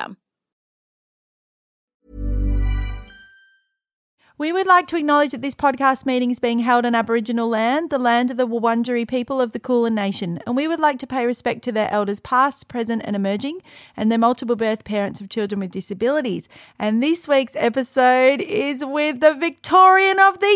system. We would like to acknowledge that this podcast meeting is being held on Aboriginal land, the land of the Wurundjeri people of the Kulin Nation, and we would like to pay respect to their elders past, present, and emerging, and their multiple birth parents of children with disabilities. And this week's episode is with the Victorian of the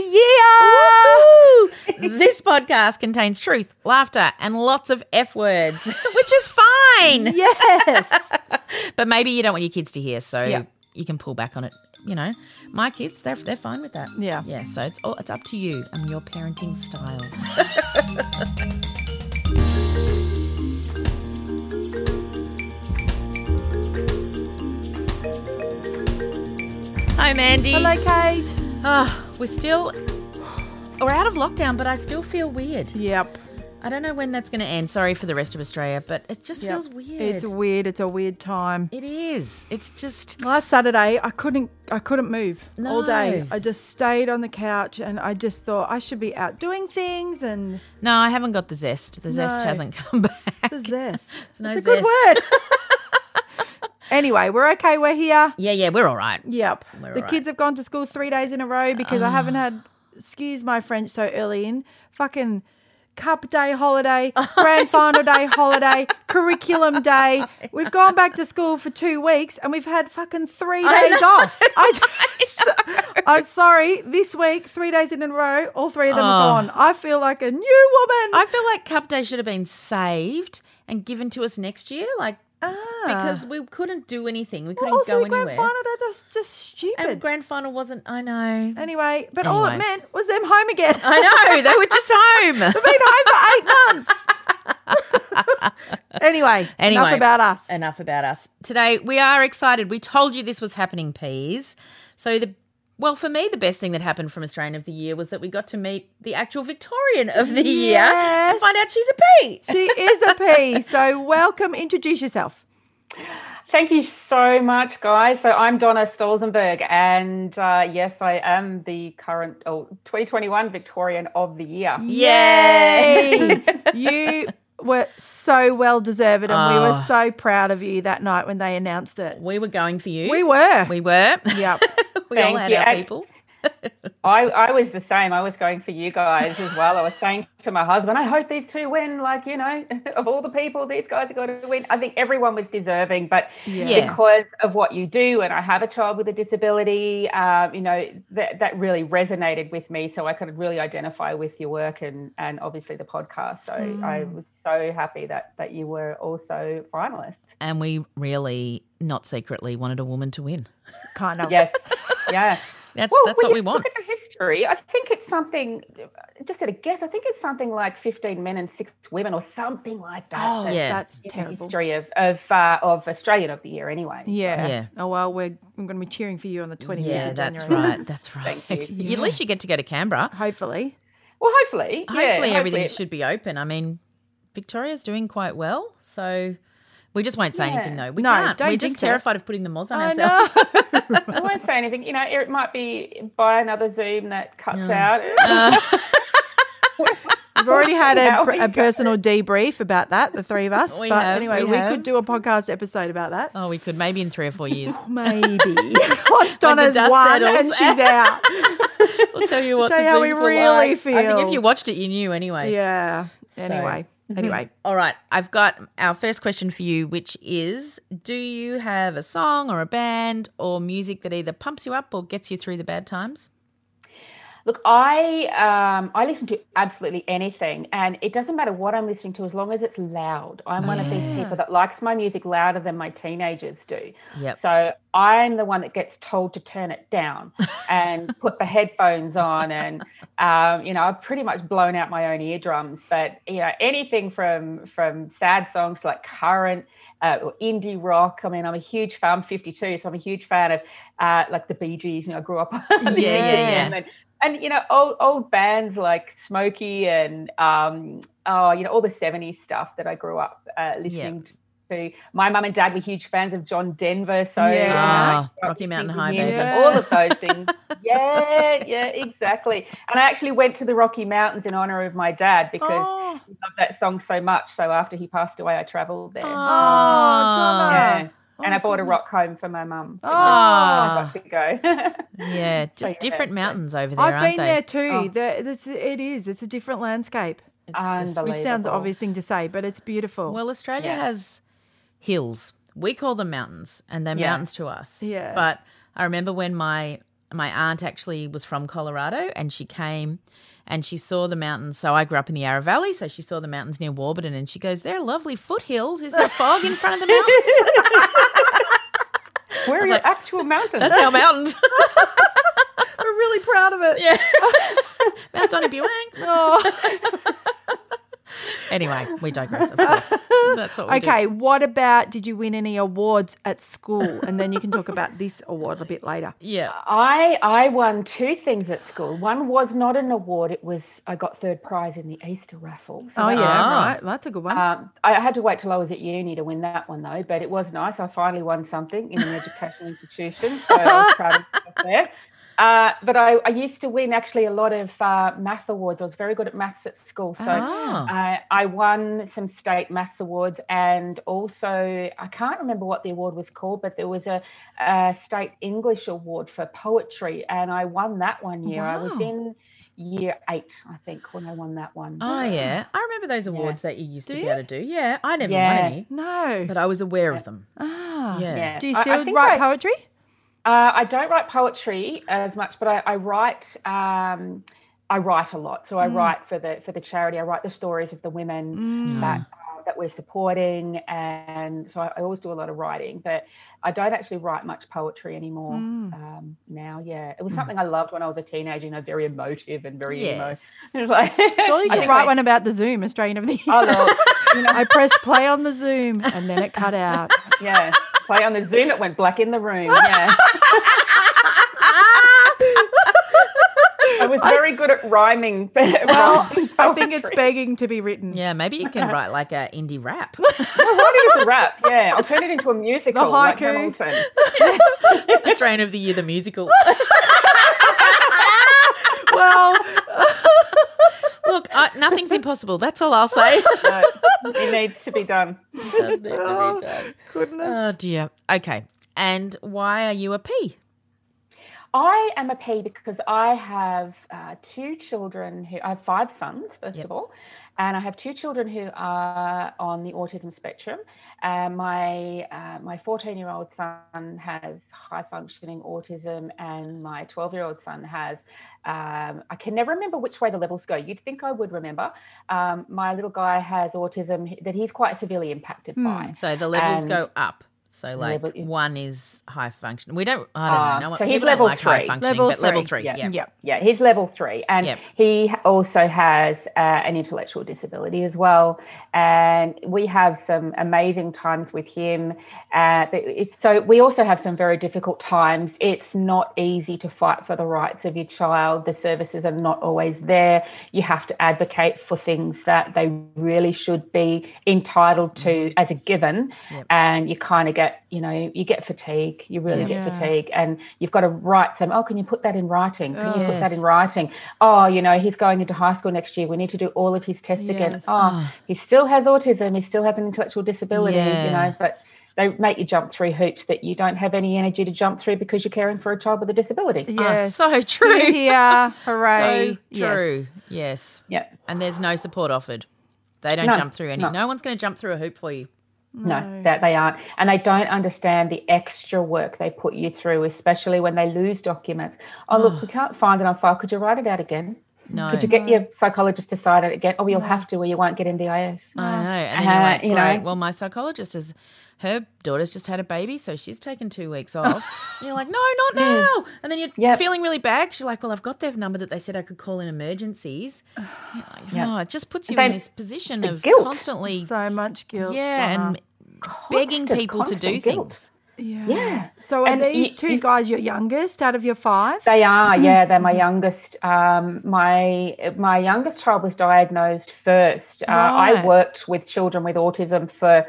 Year. this podcast contains truth, laughter, and lots of F words, which is fine. Yes. But maybe you don't want your kids to hear, so Yeah. You can pull back on it. You know, my kids, they're, they're fine with that. Yeah. Yeah. So it's all, it's up to you and your parenting style. Hi, Mandy. Hello, Kate. Ah, we're still we're out of lockdown, but I still feel weird. Yep. I don't know when that's going to end. Sorry for the rest of Australia, but it just Yep. feels weird. It's weird. It's a weird time. It is. It's just Last Saturday, I couldn't. I couldn't move all day. I just stayed on the couch, and I just thought I should be out doing things and no. I haven't got the zest. The zest hasn't come back. the zest. It's no It's a good word. anyway, we're okay. We're here. Yeah, yeah, we're all right. Yep. We're the kids have gone to school three days in a row because I haven't ah. had, excuse my French so early in, fucking cup day holiday, oh, grand final day holiday, curriculum day. We've gone back to school for two weeks and we've had fucking three days off. I just, I'm sorry. This week, three days in a row, all three of them are Oh. gone. I feel like a new woman. I feel like Cup Day should have been saved and given to us next year, like because ah. we couldn't do anything. We couldn't also, go the grand anywhere. final day, that was just stupid. and grand final wasn't. I know. anyway, but all it meant was them home again. I know they were just home. We've been home for eight months. anyway, Anyway, enough about us. Enough about us. Today we are excited. We told you this was happening, peas. So the well, for me, the best thing that happened from Australian of the Year was that we got to meet the actual Victorian of the Year and find out she's a Pete. she is a P. So welcome. Introduce yourself. Thank you so much, guys. So I'm Donna Stolzenberg, and uh, yes, I am the current oh, 2021 Victorian of the Year. Yay! you were so well deserved, and we were Oh. so proud of you that night when they announced it. We were going for you. We were. We were. Yep. we all Thank had you. our And- people. I, I was the same. I was going for you guys as well. I was saying to my husband, I hope these two win. Like, you know, of all the people, these guys are going to win. I think everyone was deserving, but Yeah. because of what you do, and I have a child with a disability, um, you know, that, that really resonated with me. So I could really identify with your work and, and obviously the podcast. So I was so happy that, that you were also finalists. And we really, not secretly, wanted a woman to win. Kind of. Yes. Yeah. That's Well, that's when what we want. Look at the history. I think it's something just at a guess, I think it's something like 15 men and six women or something like that. Oh, That's yeah. that's in the terrible. history of of, uh, of Australian of the year, anyway. Yeah. Yeah. Oh well, we're I'm going to be cheering for you on the 25th Yeah, of that's January. right. That's right. Thank you. At least you get to go to Canberra. Hopefully. Well, hopefully, yeah, Hopefully, everything hopefully. should be open. I mean, Victoria's doing quite well, so we just won't say Yeah. anything though. We No, can't. don't We're just jinx it. terrified of putting the moz on I ourselves. know. I won't say anything. You know, it might be buy another Zoom that cuts No. out. Uh. We've already had a, we a personal debrief about that, the three of us. We but have, anyway, we we, could do a podcast episode about that. Oh, we could maybe in three or four years. Maybe. Once Donna's dust won settles. and she's out. We'll tell you what Tell the you how we Zooms were really like. I think if you watched it, you knew anyway. Yeah. Anyway. Anyway. Mm-hmm. All right, I've got our first question for you, which is Do you have a song or a band or music that either pumps you up or gets you through the bad times? Look, I um, I listen to absolutely anything, and it doesn't matter what I'm listening to as long as it's loud. I'm one of these people that likes my music louder than my teenagers do. Yep. So I'm the one that gets told to turn it down and put the headphones on, and um, you know I've pretty much blown out my own eardrums. But you know anything from from sad songs like current. Uh, or indie rock. I mean, I'm a huge fan. I'm 52, so I'm a huge fan of uh, like the Bee Gees. You know, I grew up on the Yeah, yeah, yeah. and and you know old old bands like Smokie and um oh you know all the 70s stuff that I grew up uh, listening to. My mum and dad were huge fans of John Denver, so Yeah. you know, Ah, Rocky Mountain High, baby. and all of those things. yeah, yeah, exactly. And I actually went to the Rocky Mountains in honor of my dad because Oh, he loved that song so much. So after he passed away, I travelled there. oh, Ah. Donna. yeah. And I bought a rock home for my mum. Oh. Ah. I got to go. Yeah, just yeah, different mountains over there, I've aren't been they? there too. Oh. There, it's, it is. It's a different landscape. It's just- Which sounds obvious thing to say, but it's beautiful. Well, Australia Yeah. has hills. We call them mountains, and they're Yeah. mountains to us. Yeah. But I remember when my my aunt actually was from Colorado, and she came and she saw the mountains. So I grew up in the Yarra Valley, so she saw the mountains near Warburton, and she goes, "They're lovely foothills. Is there fog in front of the mountains? Where are your actual mountains? That's our mountains." We're really proud of it. yeah, Mount Donna Buang. Oh. Anyway, we digress. Of course, that's what we do. Okay, what about did you win any awards at school? And then you can talk about this award a bit later. Yeah. I I won two things at school. One was not an award; it was I got third prize in the Easter raffle. So Oh yeah, Ah. right. That's a good one. Um, I had to wait till I was at uni to win that one, though. But it was nice. I finally won something in an educational institution, so I was proud of myself there. Uh, but I, I used to win actually a lot of uh, math awards. I was very good at maths at school, so Ah. I, I won some state maths awards, and also I can't remember what the award was called, but there was a, a state English award for poetry, and I won that one year. I was in year eight, I think, when I won that one. Oh yeah, I remember those awards that you used Do to you? be able to do. Yeah, I never won any, no. but I was aware of them. ah. Yeah. Yeah. Do you I- I still write I- poetry? Uh, I don't write poetry as much, but I, I write. Um, I write a lot. So I write for the for the charity. I write the stories of the women that uh, that we're supporting, and so I, I always do a lot of writing. But I don't actually write much poetry anymore um, now. Yeah, it was something I loved when I was a teenager. You know, very emotive and very Yes. emo. like, Surely you could write I- one about the Zoom, Australian of the Year. Oh, Lord. You know, I pressed play on the Zoom and then it cut out. yeah. Play on the Zoom. It went black in the room. Yeah. I was very good at rhyming. Well, rhyming I think it's begging to be written. Yeah, maybe you can write like an indie rap. I'll write it as a rap. Yeah, I'll turn it into a musical. like haiku. Hamilton. Australian of the Year, the musical. Well, Look, uh, nothing's impossible. That's all I'll say. No, it needs to be done. It does need to be done. goodness. Oh dear. Okay. And why are you a P? I am a P because I have uh, two children who I have five sons, first Yep. of all, and I have two children who are on the autism spectrum. Uh, my uh, my 14 year old son has high functioning autism, and my 12 year old son has. Um, I can never remember which way the levels go. You'd think I would remember. Um, my little guy has autism that he's quite severely impacted by. So the levels And- go up. So like but- one is high function. We don't. I don't Ah, know. No, so he's level like high three. Level but level three. three. Yeah. Yeah. Yeah. Yeah, he's level three, and Yep. he also has uh, an intellectual disability as well. And we have some amazing times with him. Uh, but it's so we also have some very difficult times. It's not easy to fight for the rights of your child. The services are not always there. You have to advocate for things that they really should be entitled to Mm-hmm. as a given, and you kind of get, you know, you get fatigue. You really Yeah. get fatigue, and you've got to write some. Oh, can you put that in writing? Can you put that in writing? Oh, you know, he's going into high school next year. We need to do all of his tests again. Oh, he still has autism. He still has an intellectual disability. You know, but they make you jump through hoops that you don't have any energy to jump through because you're caring for a child with a disability. Yes. Ah, so true. Yeah. Hooray. So Yes. true. Yes. Yeah. And there's no support offered. They don't No, jump through any. no. No, one's going to jump through a hoop for you. No, that they aren't. And they don't understand the extra work they put you through, especially when they lose documents. Oh, look, we can't find it on file. Could you write it out again? No. Could you get your psychologist to sign it again? Oh, you'll have to, or you won't get NDIS. I know. And then you're Uh, like, you know. great. Well, my psychologist is her daughter's just had a baby, so she's taken two weeks off. and you're like, no, not now. And then you're Yep. feeling really bad. She's like, well, I've got their number that they said I could call in emergencies. You're like, Yep. oh, it just puts you They- in this position of guilt. constantly, So much guilt. yeah, and begging people to do guilt. things. yeah. Yeah. So are And these you- two you- guys your youngest out of your five? They are, yeah. They're my youngest. Um, my my youngest child was diagnosed first. Uh, Right. I worked with children with autism for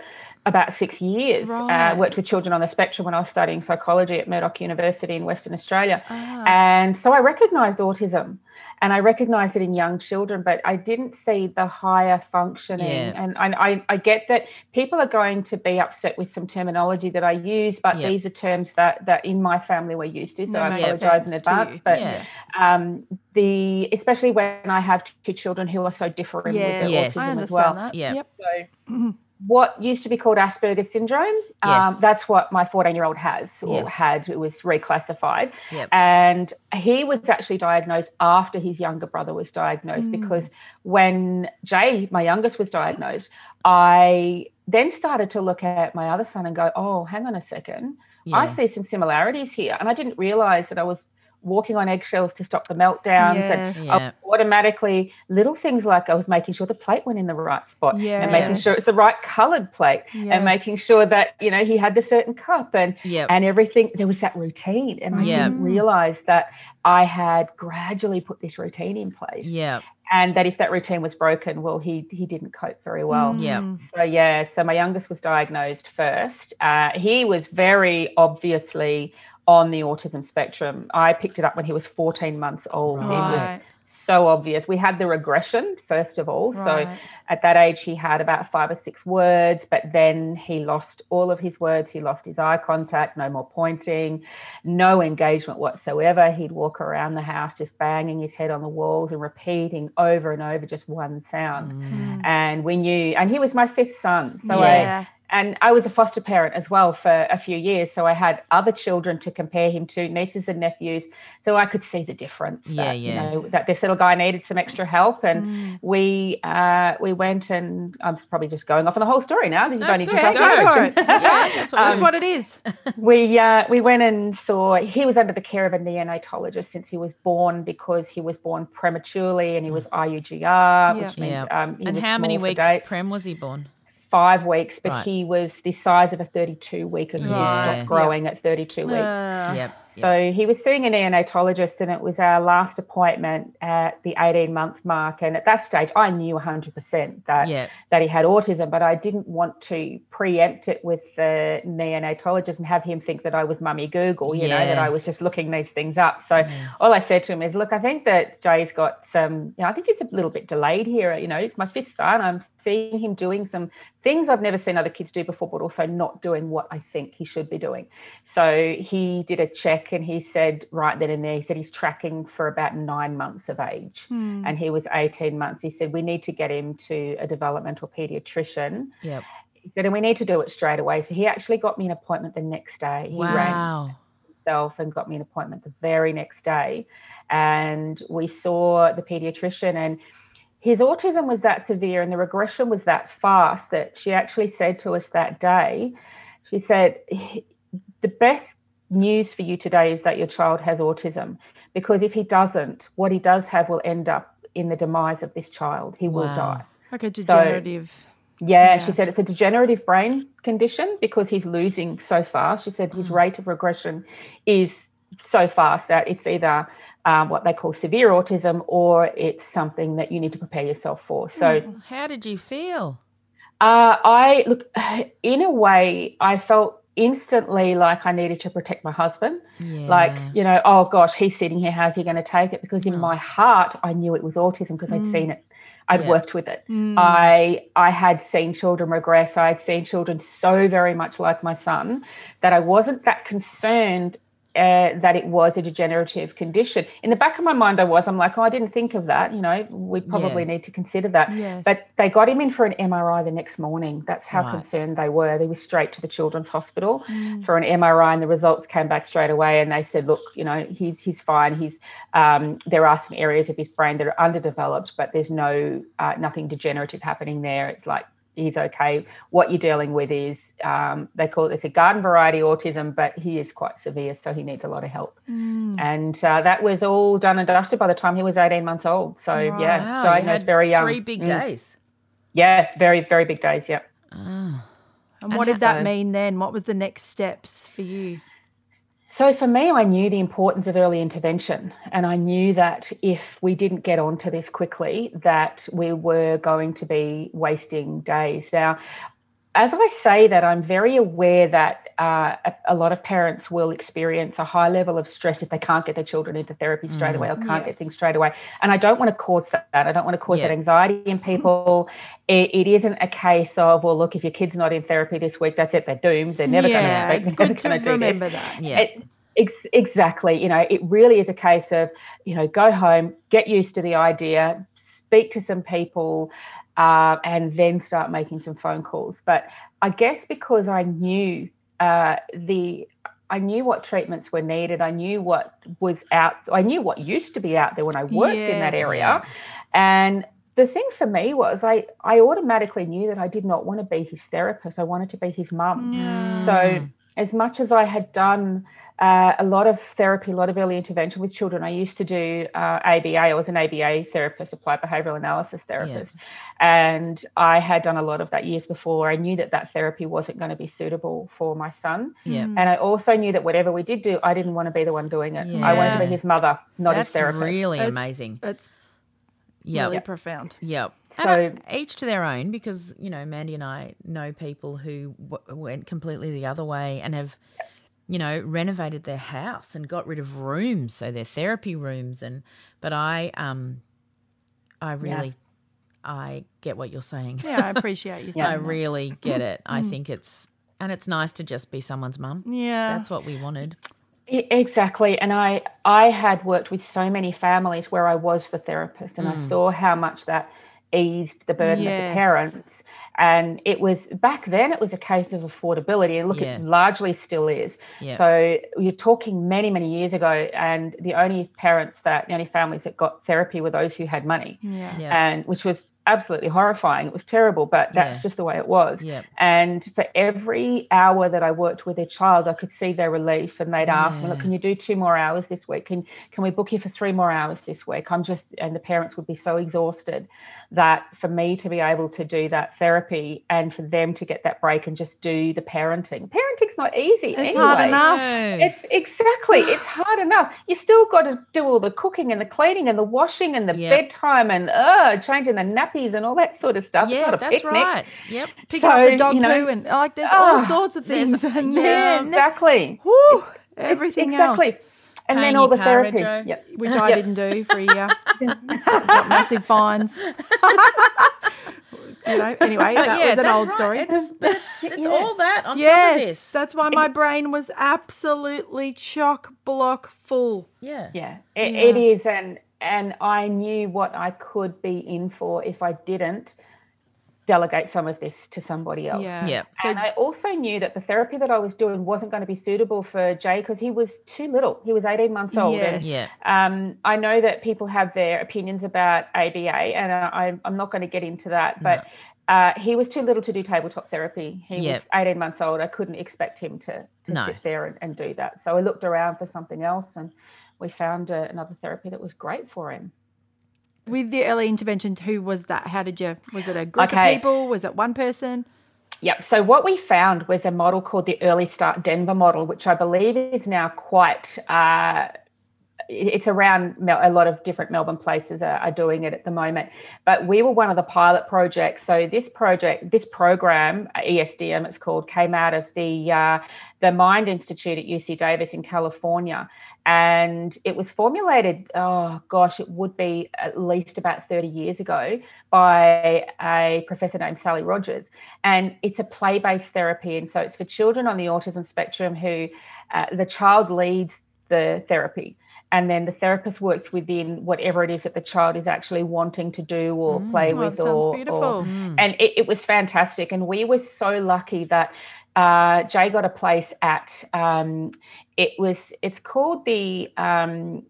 about six years. Right. Uh, worked with children on the spectrum when I was studying psychology at Murdoch University in Western Australia, Ah. and so I recognised autism. And I recognize it in young children, but I didn't see the higher functioning. Yeah. And, and I, I get that people are going to be upset with some terminology that I use, but Yeah. these are terms that, that in my family we're used to. So That I apologise in advance. But Yeah. um, the especially when I have two children who are so different Yeah, with their Yes. autism I as well. that. Yeah. Yep. So what used to be called Asperger's syndrome, um, Yes. that's what my 14 year old has or Yes. had. It was reclassified. Yep. And he was actually diagnosed after his younger brother was diagnosed Mm. because when Jay, my youngest, was diagnosed, I then started to look at my other son and go, oh, hang on a second. I see some similarities here. And I didn't realize that I was walking on eggshells to stop the meltdowns Yes. and Yeah. Automatically little things like I was making sure the plate went in the right spot and making sure Yes. it's the right colored plate and making sure that you know he had the certain cup and Yep. and everything there was that routine and I Yeah. didn't realize that I had gradually put this routine in place Yeah. and that if that routine was broken well he he didn't cope very well Yeah. Mm. so yeah, so my youngest was diagnosed first. Uh, he was very obviously on the autism spectrum. I picked it up when he was 14 months old. It was Right. so obvious. We had the regression first of all. So at that age, he had about five or six words, but then he lost all of his words. He lost his eye contact, no more pointing, no engagement whatsoever. He'd walk around the house just banging his head on the walls and repeating over and over just one sound. Mm. And we knew, and he was my fifth son. So Yeah. I, and I was a foster parent as well for a few years. So I had other children to compare him to, nieces and nephews. So I could see the difference. Yeah, that, yeah. You know, that this little guy needed some extra help. And Mm. we uh, we went and I'm probably just going off on the whole story now. You No, don't it's need to good. Go for it. Yeah, that's what that's Um, what it is. we uh, we went and saw he was under the care of a neonatologist since he was born because he was born prematurely and he was IUGR, Yeah. which means Yeah. um, And how many weeks prem was he born? Five weeks, but Right. he was the size of a 32 week and he stopped growing at 32 weeks. Uh, Yep. So he was seeing a neonatologist, and it was our last appointment at the 18 month mark. And at that stage, I knew 100% that Yep. that he had autism, but I didn't want to preempt it with the neonatologist and have him think that I was mummy Google, you know, that I was just looking these things up. So all I said to him is, look, I think that Jay's got some, you know, I think he's a little bit delayed here. You know, it's my fifth son. I'm seeing him doing some things I've never seen other kids do before, but also not doing what I think he should be doing. So he did a check and he said right then and there, he said he's tracking for about nine months of age Hmm. and he was 18 months. He said, we need to get him to a developmental pediatrician. Yep. He said, and we need to do it straight away. So he actually got me an appointment the next day. He rang Wow. himself and got me an appointment the very next day. And we saw the pediatrician and his autism was that severe and the regression was that fast that she actually said to us that day She said, The best news for you today is that your child has autism because if he doesn't, what he does have will end up in the demise of this child. He will Wow. die. Like a degenerative. Yeah, Yeah. she said it's a degenerative brain condition because he's losing so fast. She said his rate of regression is so fast that it's either um, what they call severe autism or it's something that you need to prepare yourself for. So Mm. How did you feel? uh, I look, in a way, I felt instantly like I needed to protect my husband. Yeah. Like, you know, oh gosh, he's sitting here. How's he going to take it? Because in oh. my heart, I knew it was autism because I'd mm. seen it. I'd Yeah. worked with it. Mm. I I had seen children regress. I had seen children so very much like my son that I wasn't that concerned uh, that it was a degenerative condition. In the back of my mind, I was. I'm like, oh, I didn't think of that. You know, we probably Yeah. need to consider that. Yes. But they got him in for an MRI the next morning. That's how Right. concerned they were. They were straight to the children's hospital for an MRI, and the results came back straight away. And they said, look, you know, he's he's fine. He's um, there are some areas of his brain that are underdeveloped, but there's no uh, nothing degenerative happening there. It's like he's okay. What you're dealing with is um, they call it it's a garden variety autism, but he is quite severe, so he needs a lot of help. And uh, that was all done and dusted by the time he was 18 months old. So yeah, Wow, you diagnosed had very young. Three big Mm. days. Yeah, very very big days. Yeah. and what did that so- mean then? What was the next steps for you? So for me, I knew the importance of early intervention, and I knew that if we didn't get onto this quickly, that we were going to be wasting days. Now, as I say that, I'm very aware that uh, a, a lot of parents will experience a high level of stress if they can't get their children into therapy straight away or can't get things straight away. And I don't want to cause that. I don't want to cause Yeah. that anxiety in people. It, it isn't a case of, well, look, if your kid's not in therapy this week, that's it. They're doomed. They're never yeah, going to. it's good to remember that. Yeah. It, ex- exactly. You know, it really is a case of, you know, go home, get used to the idea, speak to some people, uh, and then start making some phone calls. But I guess because I knew uh, the, I knew what treatments were needed. I knew what was out. I knew what used to be out there when I worked in that area, and the thing for me was I, I automatically knew that I did not want to be his therapist. I wanted to be his mum. Mm. So, as much as I had done uh, a lot of therapy, a lot of early intervention with children, I used to do uh, ABA. I was an ABA therapist, applied behavioural analysis therapist, and I had done a lot of that years before. I knew that that therapy wasn't going to be suitable for my son, Yeah. and I also knew that whatever we did do, I didn't want to be the one doing it. I wanted to be his mother, not That's his therapist. That's really It's- amazing. It's Yeah. really profound. Yep. And So- each to their own, because you know, Mandy and I know people who w- went completely the other way and have, you know, renovated their house and got rid of rooms, so their therapy rooms. And but I, um, I really, I get what you're saying. Yeah, I appreciate you saying I that. really get it. I think it's and it's nice to just be someone's mum. Yeah. That's what we wanted. Exactly. And I I had worked with so many families where I was the therapist and I saw how much that eased the burden of the parents. And it was back then it was a case of affordability and look Yeah. it largely still is. Yeah. So you're talking many, many years ago and the only parents that the only families that got therapy were those who had money. Yeah. Yeah. And which was absolutely horrifying. It was terrible, but that's Yeah. just the way it was. Yeah. And for every hour that I worked with a child, I could see their relief, and they'd ask me, "Look, can you do two more hours this week? Can can we book you for three more hours this week?" I'm just, and the parents would be so exhausted that for me to be able to do that therapy and for them to get that break and just do the parenting. Parenting's not easy. It's anyway. hard enough. It's exactly. It's hard enough. You still got to do all the cooking and the cleaning and the washing and the Yep. bedtime and uh, changing the nappies and all that sort of stuff. Yeah, that's picnic. right. Yep. Picking up the dog you know- poo and like there's all Ah, sorts of things. And yeah, then Exactly. whew, everything exactly. else. And then all the therapy. Joe. Yep. Which I didn't do for a year. Got massive fines. you know, anyway, But that yeah, was an old right. story. It's, but it's, it's all that on top of yes, this. that's why my brain was absolutely chock block full. yeah. Yeah, it, Yeah. it is, and and I knew what I could be in for if I didn't delegate some of this to somebody else. Yeah. Yeah. So and I also knew that the therapy that I was doing wasn't going to be suitable for Jay because he was too little. He was 18 months old. And Yeah. um, I know that people have their opinions about ABA, and I, I'm not going to get into that. But uh, he was too little to do tabletop therapy. He Yep. was 18 months old. I couldn't expect him to, to No. sit there and, and do that. So I looked around for something else and we found uh, another therapy that was great for him. With the early intervention, who was that? How did you? Was it a group Okay. of people? Was it one person? Yep. So what we found was a model called the Early Start Denver model, which I believe is now quite. Uh, it's around a lot of different Melbourne places are, are doing it at the moment. But we were one of the pilot projects. So this project, this program, ESDM, it's called, came out of the uh, the Mind Institute at UC Davis in California, and it was formulated. Oh gosh, it would be at least about thirty years ago by a professor named Sally Rogers, and it's a play-based therapy, and so it's for children on the autism spectrum who uh, the child leads the therapy and then the therapist works within whatever it is that the child is actually wanting to do or play Oh, with that sounds or, beautiful. or and it, it was fantastic. And we were so lucky that uh, jay got a place at um, it was it's called the um,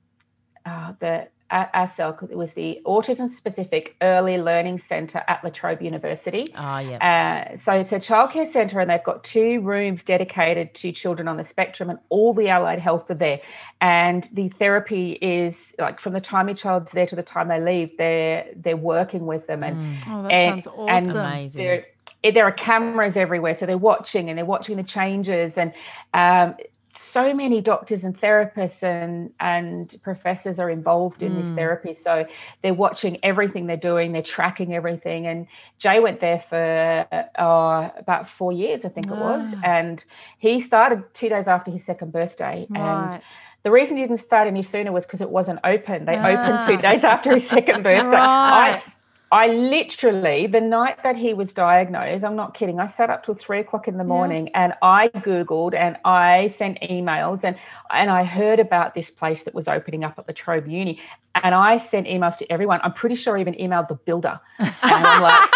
uh, the A- ASEL, 'cause it was the Autism Specific Early Learning Centre at La Trobe University. Oh, yeah. Uh, so it's a childcare centre, and they've got two rooms dedicated to children on the spectrum, and all the allied health are there. And the therapy is like from the time your child's there to the time they leave, they're they're working with them, and Oh, that and- sounds and. Amazing. there, there are cameras everywhere, so they're watching and they're watching the changes, and um, so many doctors and therapists and and professors are involved in this therapy. So they're watching everything they're doing, they're tracking everything. And Jay went there for uh, about four years, I think it was, and he started two days after his second birthday, and. The reason he didn't start any sooner was because it wasn't open. They opened Ah. two days after his second birthday. Right. I, I literally, the night that he was diagnosed, I'm not kidding, I sat up till three o'clock in the morning and I Googled and I sent emails and, and I heard about this place that was opening up at La Trobe Uni. And I sent emails to everyone. I'm pretty sure I even emailed the builder. And I'm like,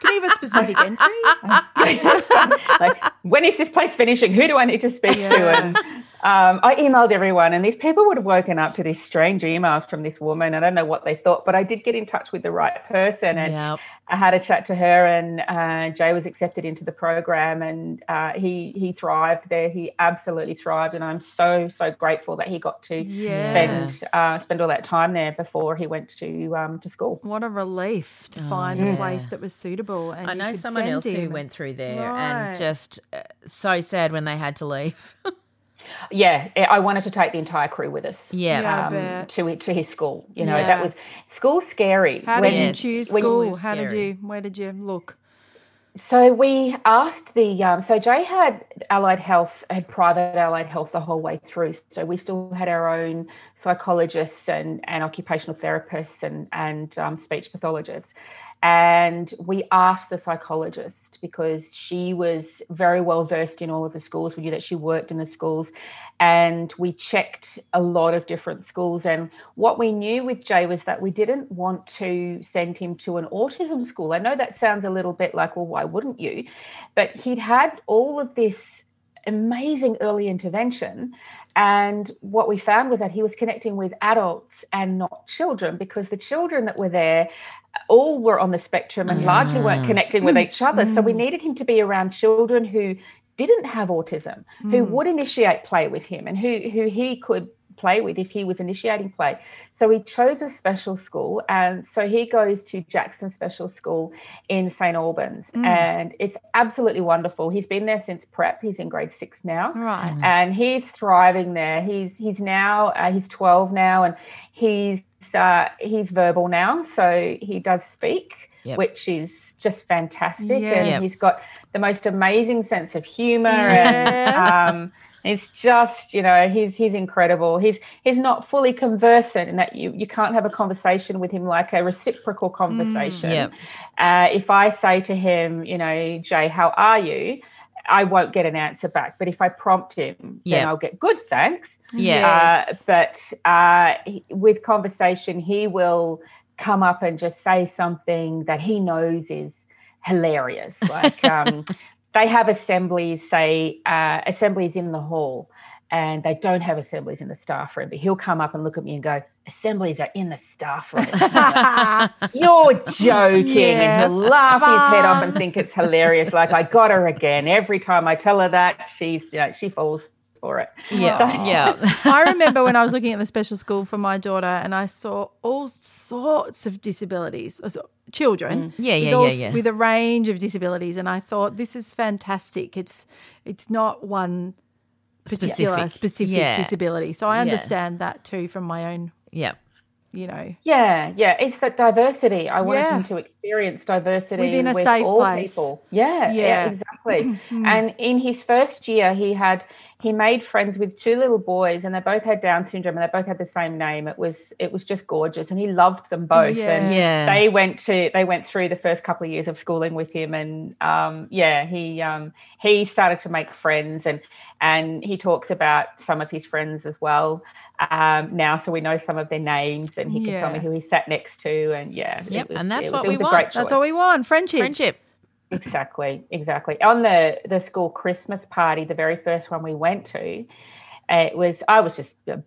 Can you have a specific entry? like, when is this place finishing? Who do I need to speak to? And um, I emailed everyone, and these people would have woken up to these strange emails from this woman. I don't know what they thought, but I did get in touch with the right person, and Yep. I had a chat to her. And uh, Jay was accepted into the program, and uh, he he thrived there. He absolutely thrived, and I'm so so grateful that he got to Yes. spend uh, spend all that time there before he went to um, to school. What a relief to find a place that was suitable. And I know someone send else who went through there Right. and just uh, so sad when they had to leave. yeah, I wanted to take the entire crew with us. Yeah. Yeah, I um, to to his school. You know, Yeah. that was school scary. How When- did you choose school? Always How did you? Where did you look? So we asked the um, so Jay had allied health had private allied health the whole way through. So we still had our own psychologists and and occupational therapists and and um, speech pathologists. And we asked the because she was very well versed in all of the schools. We knew that she worked in the schools, and we checked a lot of different schools. And what we knew with Jay was that we didn't want to send him to an autism school. I know that sounds a little bit like, well, why wouldn't you? But he'd had all of this amazing early intervention. And what we found was that he was connecting with adults and not children because the children that were there all were on the spectrum and largely weren't connecting with each other. So we mm. needed him to be around children who didn't have autism, who mm. would initiate play with him and who who he could play with if he was initiating play. So he chose a special school and so he goes to Jackson Special School in St Albans and it's absolutely wonderful. He's been there since prep. He's in grade 6 now Right. and he's thriving there. He's he's now uh, he's 12 now, and he's uh, he's verbal now, so he does speak, Yep. which is just fantastic. And Yes. he's got the most amazing sense of humor, Yes. and um, it's just you know he's he's incredible. He's he's not fully conversant in that you you can't have a conversation with him like a reciprocal conversation. Yep. Uh, if I say to him, you know, Jay, how are you? I won't get an answer back. But if I prompt him, Yeah. then I'll get good thanks. Yeah. Uh, but uh, he- with conversation, he will come up and just say something that he knows is hilarious. Like um, they have assemblies, say uh, assemblies in the hall, and they don't have assemblies in the staff room. But he'll come up and look at me and go, "Assemblies are in the staff room." You're joking, Yeah, and he'll laugh his head off and think it's hilarious. Like I got her again. Every time I tell her that, she's you know, she falls for it. Yeah, yeah. I remember when I was looking at the special school for my daughter and I saw all sorts of disabilities, so- children. Mm. Yeah, with yeah, all yeah, yeah. With a range of disabilities. And I thought, this is fantastic. It's it's not one particular Specific. specific, Yeah. disability. So I Yeah. understand that too from my own, yeah. you know. Yeah, yeah, it's that diversity. I wanted Yeah. him to experience diversity Within a with safe all place. people. Yeah, yeah, Yeah. exactly. Mm. and in his first year, he had he made friends with two little boys, and they both had Down syndrome, and they both had the same name. It was it was just gorgeous, and he loved them both. And Yeah. they went to they went through the first couple of years of schooling with him, and um, yeah, he um, he started to make friends, and and he talks about some of his friends as well um, now, so we know some of their names, and he can tell me who he sat next to, and yeah, Yep, was- and that's it was- what it we was a want. great That's choice. what we want. Friendship. Friendship. Exactly, exactly. On the the school Christmas party, the very first one we went to, it was I was just a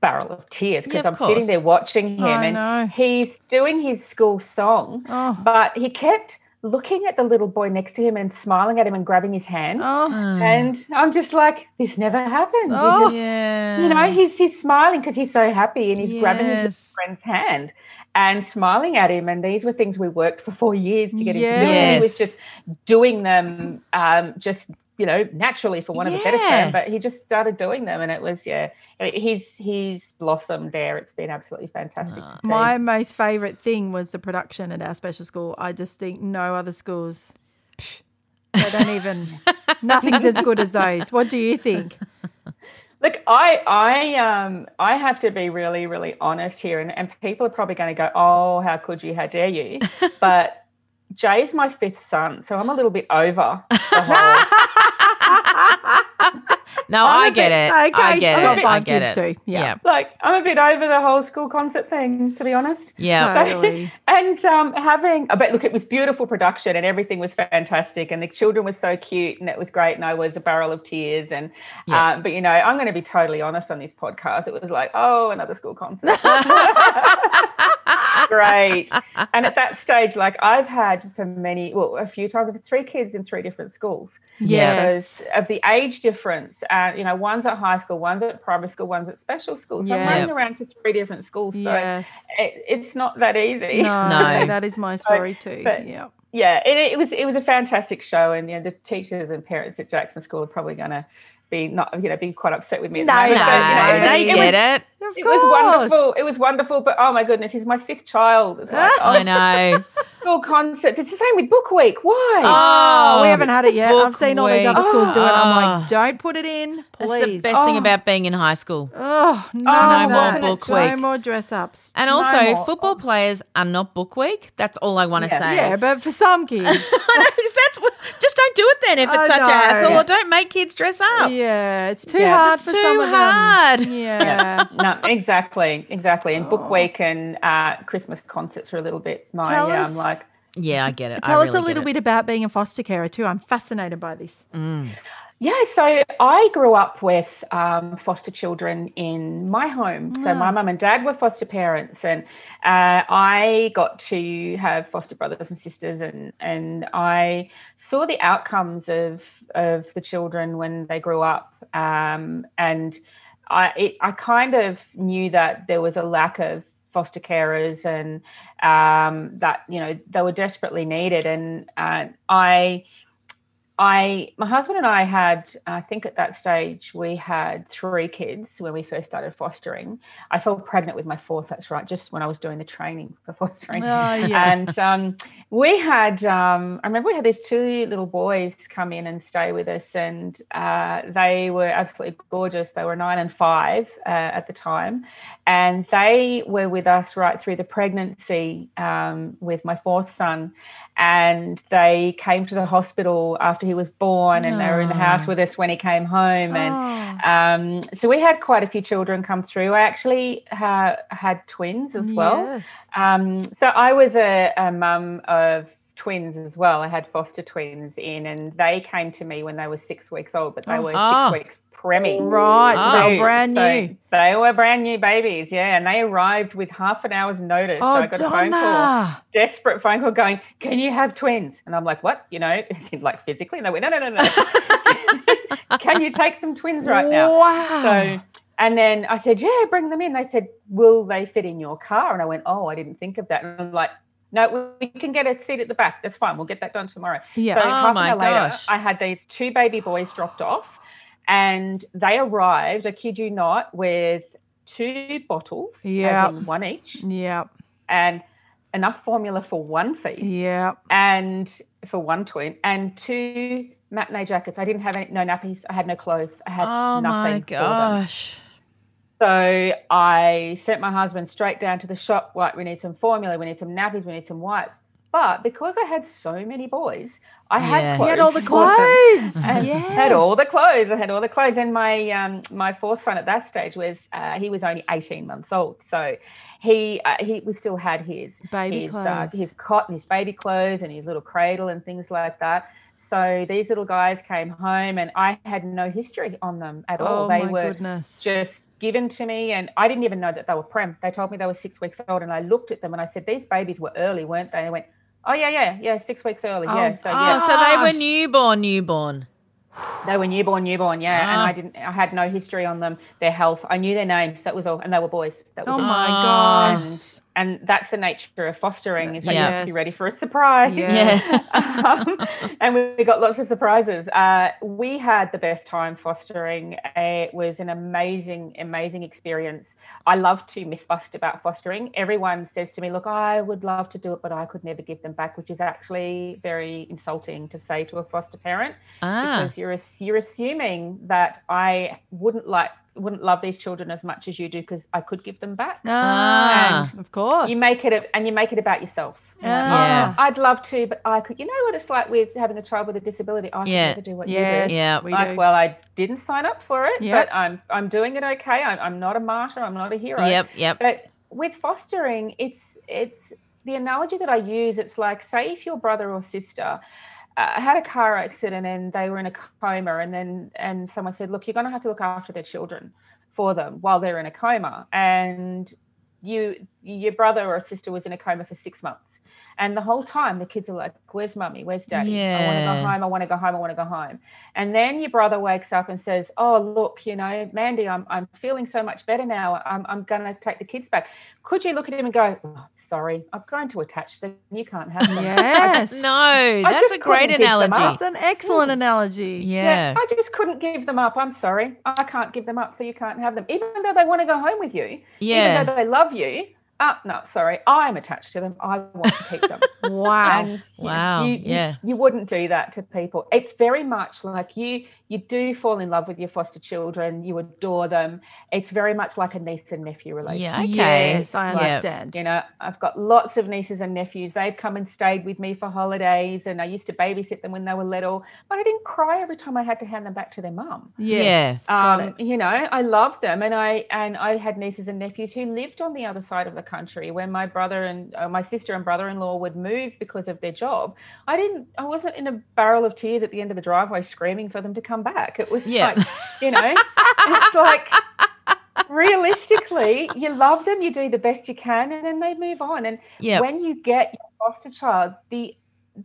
barrel of tears because Yeah, I'm sitting there watching oh, him, I and know. he's doing his school song, Oh. but he kept looking at the little boy next to him and smiling at him and grabbing his hand, Oh, mm. and I'm just like, this never happened. He Oh. just- Yeah. you know, he's he's smiling because he's so happy and he's grabbing his friend's hand and smiling at him. And these were things we worked for four years to get him to do. And he was just doing them um, just, you know, naturally for one of a better Yeah. term. But he just started doing them and it was, yeah, he's he's blossomed there. It's been absolutely fantastic. to see. my most favourite thing was the production at our special school. I just think no other schools, psh, they don't even, nothing's as good as those. What do you think? Look, I I um I have to be really really honest here, and, and people are probably going to go, "Oh, how could you? How dare you?" But Jay's my fifth son, so I'm a little bit over the whole. No, I'm I a get bit- it. Okay, I get so it. got I five get kids it. too. Yeah. like I'm a bit over the whole school concert thing, to be honest. Yeah. Totally. And um, having, but look, it was beautiful production and everything was fantastic, and the children were so cute, and it was great, and I was a barrel of tears, and Yeah. um, but you know, I'm going to be totally honest on this podcast. It was like, oh, another school concert. great. And at that stage, like I've had for many, well, a few times, I've three kids in three different schools. Yes. Because of the age difference, uh, you know, one's at high school, one's at primary school, one's at special school. So I'm running around to three different schools. So Yes. it, it's not that easy. No, No. that is my story too. but- yeah. Yeah, it, it was it was a fantastic show, and you know, the teachers and parents at Jackson School are probably going to be not you know be quite upset with me. at the No, No, but, you know, they it get was, it. Of It course. was wonderful. It was wonderful, but oh my goodness, he's my fifth child. Like, I oh, know. school concerts. It's the same with Book Week. Why? Oh, we um, haven't had it yet. Book I've seen all these other week. schools do it. I'm Oh. like, ah. don't put it in, That's the best thing Oh. about being in high school. Oh, none no more book Week. No more dress ups. And No also, more. football players are not book week. That's all I want to Yeah. say. Yeah, but for some kids, I know, 'cause that's just don't do it then if it's I such know. a hassle, or don't make kids dress up. yeah, it's too Yeah. hard It's for too some of them. hard. Yeah. no, exactly, exactly. And Book Week and uh, Christmas concerts are a little bit my. Tell yeah, us- I'm like, Yeah, I get it. Tell I us a little bit about being a foster carer too. I'm fascinated by this. Yeah, so I grew up with um, foster children in my home. So my mum and dad were foster parents, and uh, I got to have foster brothers and sisters, and and I saw the outcomes of of the children when they grew up, um, and I it, I kind of knew that there was a lack of foster carers, and um, that you know they were desperately needed, and uh, I. I, my husband and I had, I think at that stage, we had three kids when we first started fostering. I fell pregnant with my fourth, that's right, just when I was doing the training for fostering. Oh, yeah. And um, we had, um, I remember we had these two little boys come in and stay with us, and uh, they were absolutely gorgeous. They were nine and five uh, at the time, and they were with us right through the pregnancy um, with my fourth son. And they came to the hospital after he was born, and they were in the house with us when he came home. And Oh, um, so we had quite a few children come through. I actually ha- had twins as well. Yes. Um, so I was a, a mum of twins as well. I had foster twins in, and they came to me when they were six weeks old, but they Oh. were Oh. six weeks preemie. Right, so they were brand so new. they were brand new babies, yeah, and they arrived with half an hour's notice. so Oh, I got a phone call, desperate phone call, going, "Can you have twins?" And I'm like, "What? You know, like physically?" And they went, "No, no, no, no. Can you take some twins right now?" Wow. So, and then I said, "Yeah, bring them in." They said, "Will they fit in your car?" And I went, "Oh, I didn't think of that." And I'm like. No, we can get a seat at the back. That's fine. We'll get that done tomorrow. Yeah. So Oh half my an hour later, gosh. I had these two baby boys dropped off, and they arrived. I kid you not, with two bottles, in one each, Yep. and enough formula for one feed Yep. and for one twin, and two matinee jackets. I didn't have any, no nappies. I had no clothes. I had Oh nothing. my for them. gosh. So I sent my husband straight down to the shop. Like, we need some formula, we need some nappies, we need some wipes. But because I had so many boys, I had You clothes. You had all the clothes. I yes. had all the clothes. I had all the clothes, and my um, my fourth son at that stage was uh, he was only eighteen months old, so he uh, he we still had his Baby his, clothes. uh, his cot and his baby clothes and his little cradle and things like that. So these little guys came home, and I had no history on them at all. Oh they my were goodness. just given to me, and I didn't even know that they were prem. They told me they were six weeks old, and I looked at them and I said, "These babies were early, weren't they?" And they went, "Oh yeah, yeah, yeah, six weeks early, Oh, yeah." So Oh, yeah, so they were newborn, newborn. they were newborn, newborn, yeah. And Ah. I didn't, I had no history on them, their health. I knew their names. That was all, and they were boys. That was Oh it. my Oh. gosh. and, and that's the nature of fostering. Is that you Yeah. have to be ready for a surprise. Um, and we we got lots of surprises. Uh, we had the best time fostering. It was an amazing, amazing experience. I love to myth bust about fostering. Everyone says to me, "Look, I would love to do it, but I could never give them back," which is actually very insulting to say to a foster parent Ah, because you're you're assuming that I wouldn't like wouldn't love these children as much as you do because I could give them back. Ah, of course. You make it a, and you make it about yourself. You know, Yeah. "Oh, I'd love to, but I could. You know what it's like with having a child with a disability. I could Yeah. never do what yes, you do. Yeah. we Like, do. well, I didn't sign up for it, Yep. but I'm I'm doing it okay. I'm, I'm not a martyr. I'm not a hero. yep, yep. But with fostering, it's it's the analogy that I use. It's like say if your brother or sister uh, had a car accident and they were in a coma, and then and someone said, "Look, you're going to have to look after their children for them while they're in a coma," and you your brother or sister was in a coma for six months. And the whole time, the kids are like, "Where's mummy? Where's daddy? I want to go home. I want to go home. I want to go home." And then your brother wakes up and says, "Oh, look, you know, Mandy, I'm I'm feeling so much better now. I'm I'm going to take the kids back." Could you look at him and go, oh, "Sorry, I'm going to attach them. You can't have them." yes. No, that's a great couldn't give them analogy. up. It's an excellent analogy. Yeah. I just couldn't give them up. I'm sorry. I can't give them up, so you can't have them. Even though they want to go home with you, Yeah. even though they love you. Uh, no, sorry. I'm attached to them. I want to keep them. Wow. And Wow, you, you- yeah. you wouldn't do that to people. It's very much like you you do fall in love with your foster children, you adore them. It's very much like a niece and nephew relationship. Yeah, okay. Yes, I Yeah. understand. You know, I've got lots of nieces and nephews. They've come and stayed with me for holidays, and I used to babysit them when they were little. But I didn't cry every time I had to hand them back to their mum. Yes. Got Um, it. You know, I loved them, and I and I had nieces and nephews who lived on the other side of the country. When my brother and uh, my sister and brother-in-law would move because of their job, I didn't. I wasn't in a barrel of tears at the end of the driveway screaming for them to come back. It was Yeah. like, you know, it's like realistically, you love them, you do the best you can, and then they move on. And Yep. when you get your foster child, the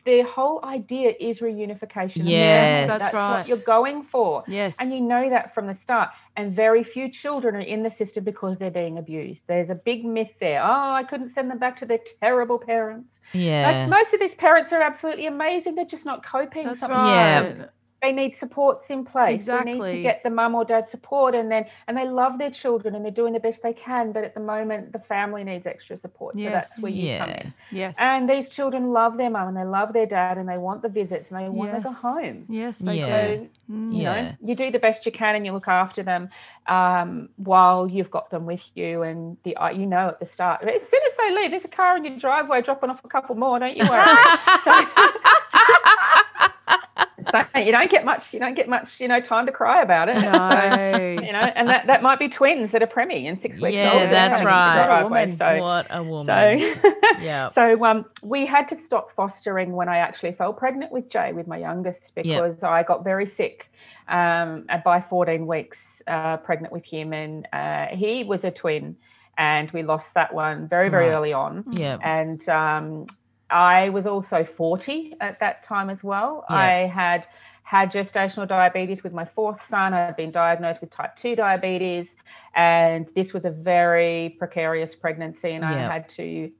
the whole idea is reunification. And Yes. That's that's right. what you're going for. Yes. And you know that from the start. And very few children are in the system because they're being abused. There's a big myth there. Oh, I couldn't send them back to their terrible parents. Yeah. Like, most of these parents are absolutely amazing. They're just not coping. That's Something- right. They need supports in place. They need to get the mum or dad support and then and they love their children and they're doing the best they can. But at the moment the family needs extra support. So Yes. that's where you come in. Yes. And these children love their mum and they love their dad and they want the visits and they want to go home. yes, they Yeah. do. So, you Yeah. know, you do the best you can and you look after them um, while you've got them with you. And the uh, you know at the start, as soon as they leave, there's a car in your driveway dropping off a couple more. Don't you worry. so, so you don't get much. You don't get much. You know, time to cry about it. No. So, you know, and that, that might be twins that are preemie and six weeks Yeah, old. They're that's coming into the right. So, what a woman. so, Yeah. so um, we had to stop fostering when I actually fell pregnant with Jay, with my youngest, because I got very sick um, at- by 14 weeks uh, pregnant with him, and uh, he was a twin, and we lost that one very, very Right. early on. yeah. And um, I was also 40 at that time as well. Yeah. I had had gestational diabetes with my fourth son. I had been diagnosed with type 2 diabetes. And this was a very precarious pregnancy. And I had to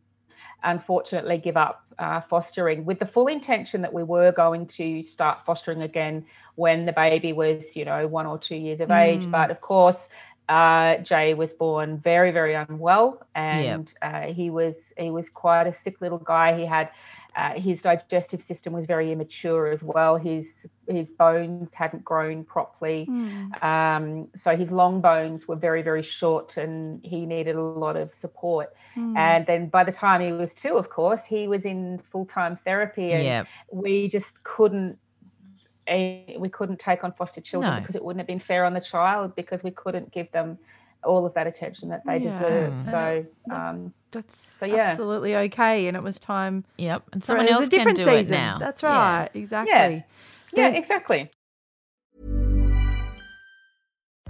unfortunately give up uh, fostering with the full intention that we were going to start fostering again when the baby was, you know, one or two years of age. Mm. But of course, uh, Jay was born very, very unwell, and uh, he was he was quite a sick little guy. He had uh, his digestive system was very immature as well. His his bones hadn't grown properly, Mm. um, so his long bones were very, very short, and he needed a lot of support. Mm. And then by the time he was two, of course, he was in full time therapy, and Yeah. we just couldn't. We couldn't take on foster children No. because it wouldn't have been fair on the child because we couldn't give them all of that attention that they Yeah. deserve. So, That's- um, That's So, yeah. absolutely okay. And it was time Yep. And someone else a different can do season. it now. That's Yeah. right. Exactly. yeah, Then- exactly.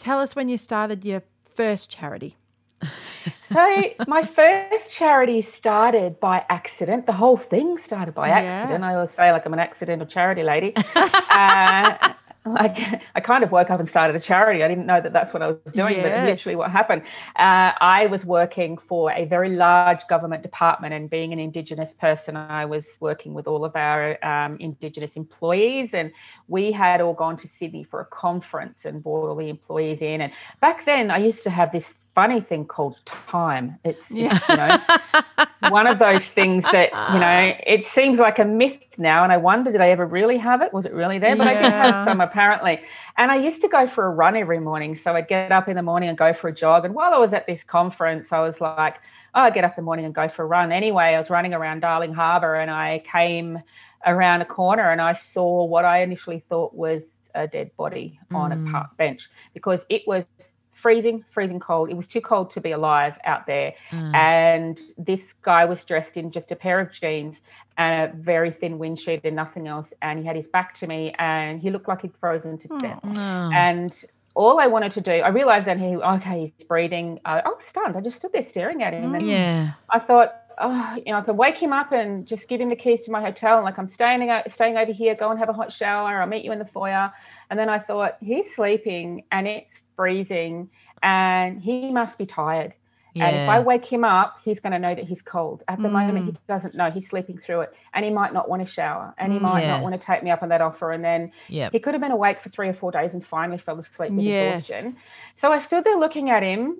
Tell us when you started your first charity. So my first charity started by accident. The whole thing started by Yeah. accident. I always say like I'm an accidental charity lady. uh, like I kind of woke up and started a charity. I didn't know that that's what I was doing, but Yes. literally what happened. Uh, I was working for a very large government department, and being an Indigenous person, I was working with all of our um, Indigenous employees, and we had all gone to Sydney for a conference and brought all the employees in. And back then, I used to have this funny thing called time. It's, it's, you know one of those things that you know it seems like a myth now and i wonder did i ever really have it? Was it really there? But i did have some apparently. And i used to go for a run every morning. So i'd get up in the morning and go for a jog. And while i was at this conference i was like oh i get up in the morning and go for a run. Anyway i was running around darling harbour and i came around a corner and i saw what i initially thought was a dead body on Mm. a park bench because it was freezing freezing cold it was too cold to be alive out there Mm. and this guy was dressed in just a pair of jeans and a very thin windshield and nothing else and he had his back to me and he looked like he'd frozen to death Oh. and all i wanted to do i realized that he okay he's breathing uh, i was stunned i just stood there staring at him and yeah. I thought, oh, you know, I could wake him up and just give him the keys to my hotel, and like I'm staying staying over here. Go and have a hot shower. I'll meet you in the foyer. And then I thought, he's sleeping and it's freezing, and he must be tired. And if I wake him up, he's going to know that he's cold. At the moment, Mm. he doesn't know. He's sleeping through it, and he might not want to shower, and he might Yeah. not want to take me up on that offer. And then Yep. he could have been awake for three or four days and finally fell asleep with Yes. exhaustion. So I stood there looking at him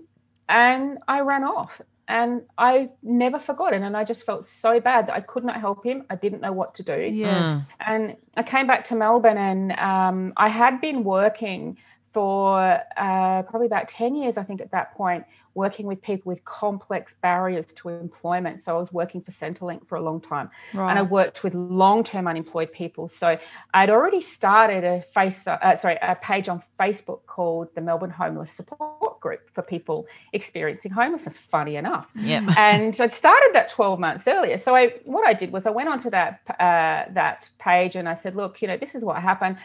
and I ran off. And I never forgot it. And I just felt so bad that I could not help him. I didn't know what to do. Yes. And I came back to Melbourne and um, I had been working for uh, probably about 10 years, I think, at that point, working with people with complex barriers to employment. So I was working for Centrelink for a long time, Right. and I worked with long-term unemployed people. So I'd already started a face, uh, sorry, a page on Facebook called the Melbourne Homeless Support Group for people experiencing homelessness. Funny enough, Yep. and I'd started that 12 months earlier. So I, what I did was I went onto that uh, that page and I said, look, you know, this is what happened.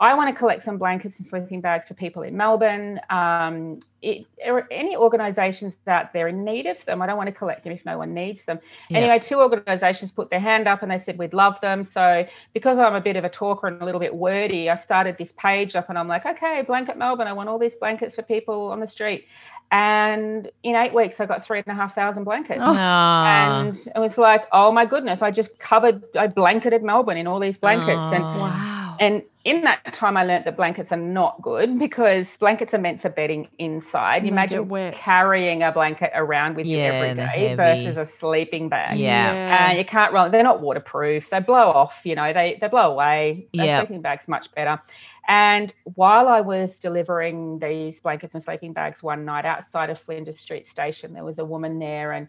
I want to collect some blankets and sleeping bags for people in Melbourne. Um, it, any organisations out there in need of them, I don't want to collect them if no one needs them. Yeah. Anyway, two organisations put their hand up and they said we'd love them. So because I'm a bit of a talker and a little bit wordy, I started this page up and I'm like, okay, blanket Melbourne, I want all these blankets for people on the street. And in eight weeks, I got three and a half thousand blankets. Ah. And it was like, oh my goodness, I just covered, I blanketed Melbourne in all these blankets. And Wow. and in that time, I learned that blankets are not good because blankets are meant for bedding inside. They Imagine carrying a blanket around with you Yeah, every they're day versus a sleeping bag. Yeah. And you can't roll. They're not waterproof. They blow off. You know, they they blow away. Yep. sleeping bag's much better. And while I was delivering these blankets and sleeping bags one night outside of Flinders Street Station, there was a woman there, and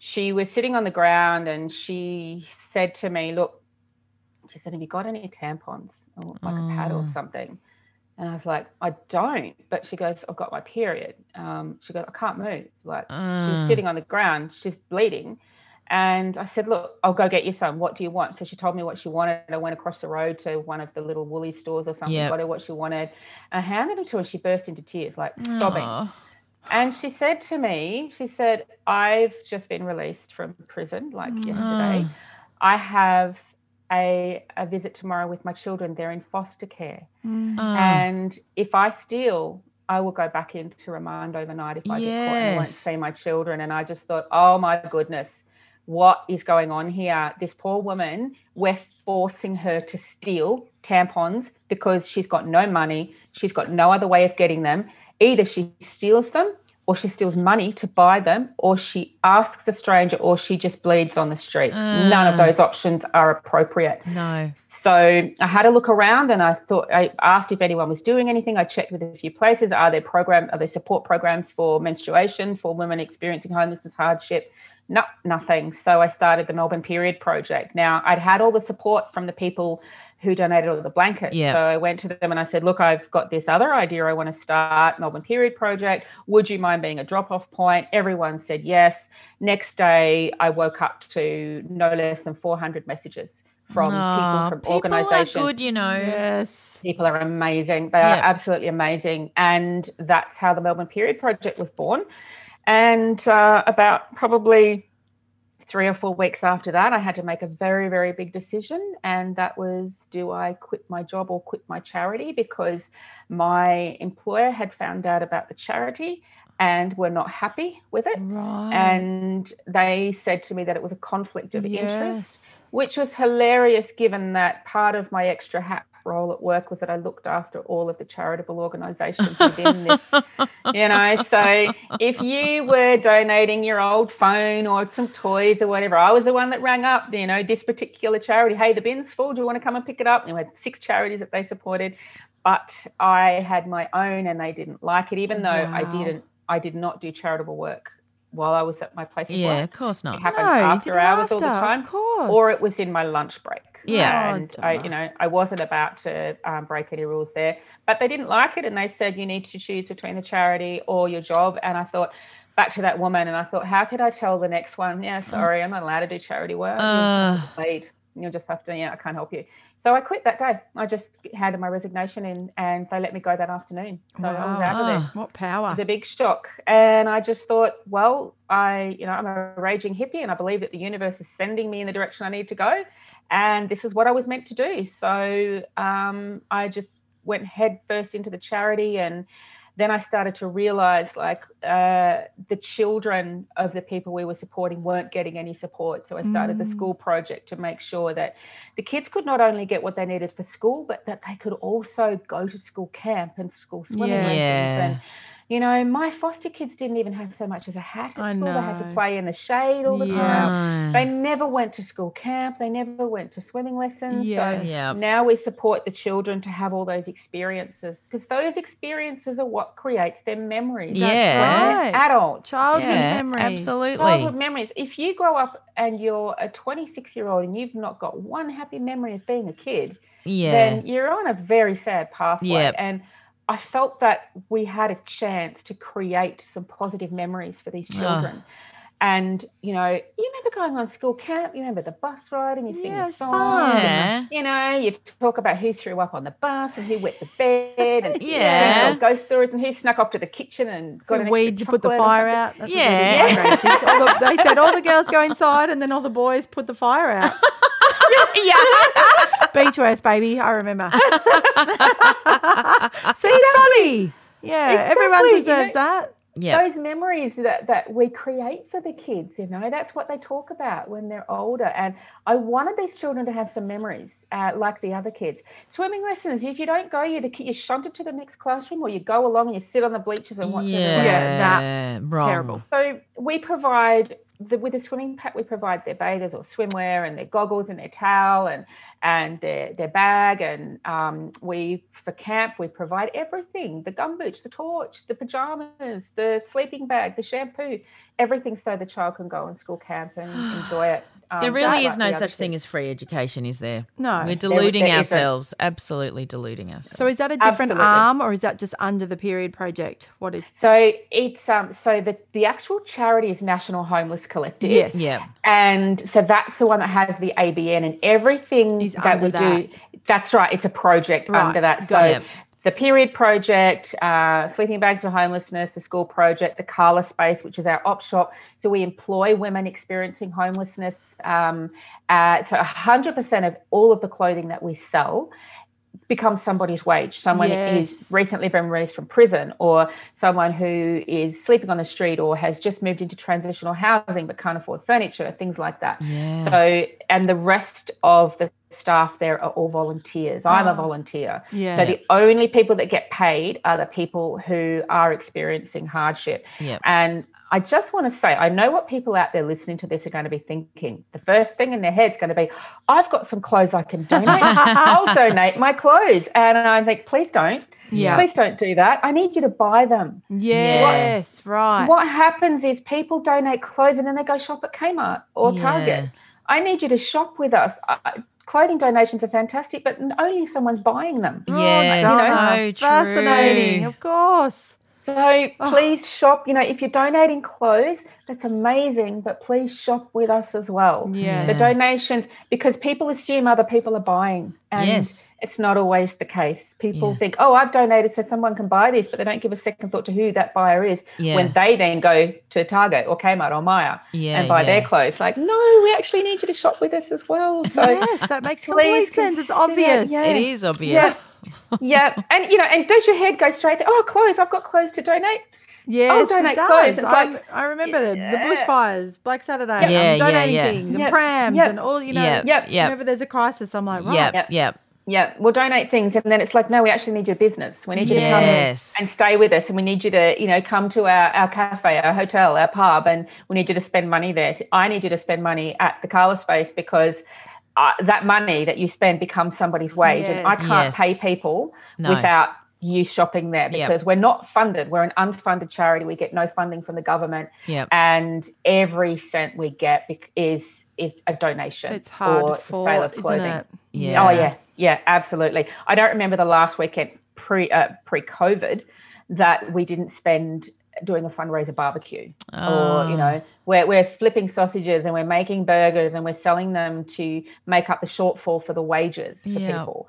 she was sitting on the ground, and she said to me, "Look," she said, "Have you got any tampons or like a pad or Mm. something?" And I was like, "I don't." But she goes, "I've got my period." Um, she goes, "I can't move." Like she was Mm. sitting on the ground, she's bleeding. And I said, Look, I'll go get you some. What do you want? So she told me what she wanted. I went across the road to one of the little woolly stores or something, Yep. got her what she wanted. And I handed it to her. She burst into tears, like sobbing. Aw. And she said to me, She said, I've just been released from prison like Mm. yesterday. I have a, a visit tomorrow with my children. They're in foster care. Mm. Ah. And if I steal, I will go back into remand overnight if I get caught and I won't see my children. And I just thought, oh my goodness, what is going on here? This poor woman, we're forcing her to steal tampons because she's got no money. She's got no other way of getting them. Either she steals them or she steals money to buy them, or she asks a stranger, or she just bleeds on the street. None of Ah. those options are appropriate. no. So I had a look around and I thought I asked if anyone was doing anything. I checked with a few places. Are there program are there support programs for menstruation for women experiencing homelessness hardship? No, nothing. So I started the Melbourne Period Project. Now I'd had all the support from the people who donated all the blankets. Yeah. So I went to them and I said, look, I've got this other idea I want to start, Melbourne Period Project. Would you mind being a drop-off point? Everyone said yes. Next day I woke up to no less than 400 messages from Aw, people from people organizations. are good, you know. Yes. People are amazing. They Yeah. are absolutely amazing. And that's how the Melbourne Period Project was born. And uh, about probably three or four weeks after that, I had to make a very, very big decision. And that was do I quit my job or quit my charity? Because my employer had found out about the charity and were not happy with it. Right. And they said to me that it was a conflict of interest which was hilarious given that part of my extra hat role at work was that I looked after all of the charitable organisations within this. You know, so if you were donating your old phone or some toys or whatever, I was the one that rang up, you know, this particular charity. Hey, the bin's full. Do you want to come and pick it up? And we had six charities that they supported, but I had my own and they didn't like it, even though I didn't. I did not do charitable work while I was at my place of Yeah, work. Yeah, of course not. It not. happened No, you after did it hours all the time Of course. or it was in my lunch break. Yeah. Oh, and I, Donna. you know, I wasn't about to um, break any rules there, but they didn't like it, and they said you need to choose between the charity or your job. And I thought back to that woman, and I thought, how could I tell the next one? Yeah, sorry, I'm not allowed to do charity work. You'll Uh. just have to. You'll just have to. Yeah, I can't help you. So I quit that day. I just handed my resignation in, and they let me go that afternoon. So I was Wow. out of there. Ah. What power. It was a big shock. And I just thought, well, I, you know, I'm a raging hippie and I believe that the universe is sending me in the direction I need to go. And this is what I was meant to do. So um, I just went head first into the charity. And then I started to realize like uh, the children of the people we were supporting weren't getting any support. So I started the Mm. school project to make sure that the kids could not only get what they needed for school, but that they could also go to school camp and school swimming Yes. lessons and You know, my foster kids didn't even have so much as a hat at I school. They had to play in the shade all the Yeah. time. They never went to school camp. They never went to swimming lessons. Yes. So Yep. now we support the children to have all those experiences because those experiences are what creates their memories. Yeah. Right. Adult. Childhood Yeah, memories. absolutely. Childhood memories. If you grow up and you're a 26 year old and you've not got one happy memory of being a kid, Yeah. then you're on a very sad pathway. Yep. And I felt that we had a chance to create some positive memories for these Ah. children. And, you know, you remember going on school camp, you remember the bus ride and you sing Yeah, the song. yeah. You know, you talk about who threw up on the bus and who wet the bed and Yeah. ghost stories and who snuck off to the kitchen and got Good an weed to put the fire out. That's Yeah. did at Gracie's. All the- they said all the girls go inside and then all the boys put the fire out. yeah. Beechworth, baby. I remember. See, it's funny. Yeah, everyone Exactly, you deserves know- that. Yeah. those memories that, that we create for the kids you know that's what they talk about when they're older and i wanted these children to have some memories uh, like the other kids swimming lessons if you don't go you're, the, you're shunted to the next classroom or you go along and you sit on the bleachers and watch Yeah. everyone Yeah, Wrong. Terrible. so we provide the, with the swimming pack, we provide their bathers or swimwear and their goggles and their towel and and their their bag and um, we for camp we provide everything: the gumboots, the torch, the pajamas, the sleeping bag, the shampoo, everything, so the child can go on school camp and enjoy it. Um, There just really like is no such thing as free education, is there? No. We're deluding there isn't. ourselves. Absolutely deluding ourselves. So is that a different Absolutely. arm or is that just under the period project? What is? So it's um so the the actual charity is National Homeless Collective. Yes. Yeah. And so that's the one that has the ABN and everything Is that under we that. do. That's right. It's a project Right, under that. So it. the period project, uh, sleeping bags for homelessness, the school project, the Carla space, which is our op shop. So we employ women experiencing homelessness. Um, uh, so 100% of all of the clothing that we sell becomes somebody's wage. Someone Yes. is recently been released from prison, or someone who is sleeping on the street, or has just moved into transitional housing but can't afford furniture, things like that. Yeah. So, and the rest of the staff there are all volunteers. I'm a volunteer. Yeah. So the only people that get paid are the people who are experiencing hardship. Yep. And I just want to say, I know what people out there listening to this are going to be thinking. The first thing in their head's going to be, I've got some clothes I can donate. I'll donate my clothes. And I think, please don't. Yeah. Please don't do that. I need you to buy them. Yes, right. What happens is people donate clothes and then they go shop at Kmart or Yeah. Target. I need you to shop with us. Uh, clothing donations are fantastic, but only if someone's buying them. Oh, yeah, Donna, so true. Fascinating, of course. So please shop. You know, if you're donating clothes, that's amazing, but please shop with us as well. Yes. The donations, because people assume other people are buying, and Yes. it's not always the case. People Yeah. think, "Oh, I've donated, so someone can buy this," but they don't give a second thought to who that buyer is. Yeah. When they then go to Target or Kmart or Myer Yeah, and buy their clothes, like, no, we actually need you to shop with us as well. So Yes, that makes complete sense. It's obvious. It is obvious. Yeah, and you know, and does your head go straight? To, oh, clothes! I've got clothes to donate. Yes, it donate does. clothes. I'm- like- I remember the, the bushfires, Black Saturday. Yeah, yeah, I'm donating yeah. things and prams yep. and all, you know. Yep, Yep. yep. Whenever there's a crisis, I'm like, right. Yep, Yep. yep. Yeah, we'll donate things, and then it's like, no, we actually need your business. We need you Yes. to come and stay with us, and we need you to, you know, come to our, our cafe, our hotel, our pub, and we need you to spend money there. So I need you to spend money at the Carla space because uh, that money that you spend becomes somebody's wage, and I can't Yes. pay people No. without you shopping there Yep. because we're not funded. We're an unfunded charity. We get no funding from the government, Yep. and every cent we get is is a donation. It's hard or the sale of afford, isn't clothing. it? Yeah. Oh yeah, yeah, absolutely. I don't remember the last weekend pre uh, pre COVID that we didn't spend doing a fundraiser barbecue, or Oh. you know, we're we're flipping sausages and we're making burgers and we're selling them to make up the shortfall for the wages for Yeah. people.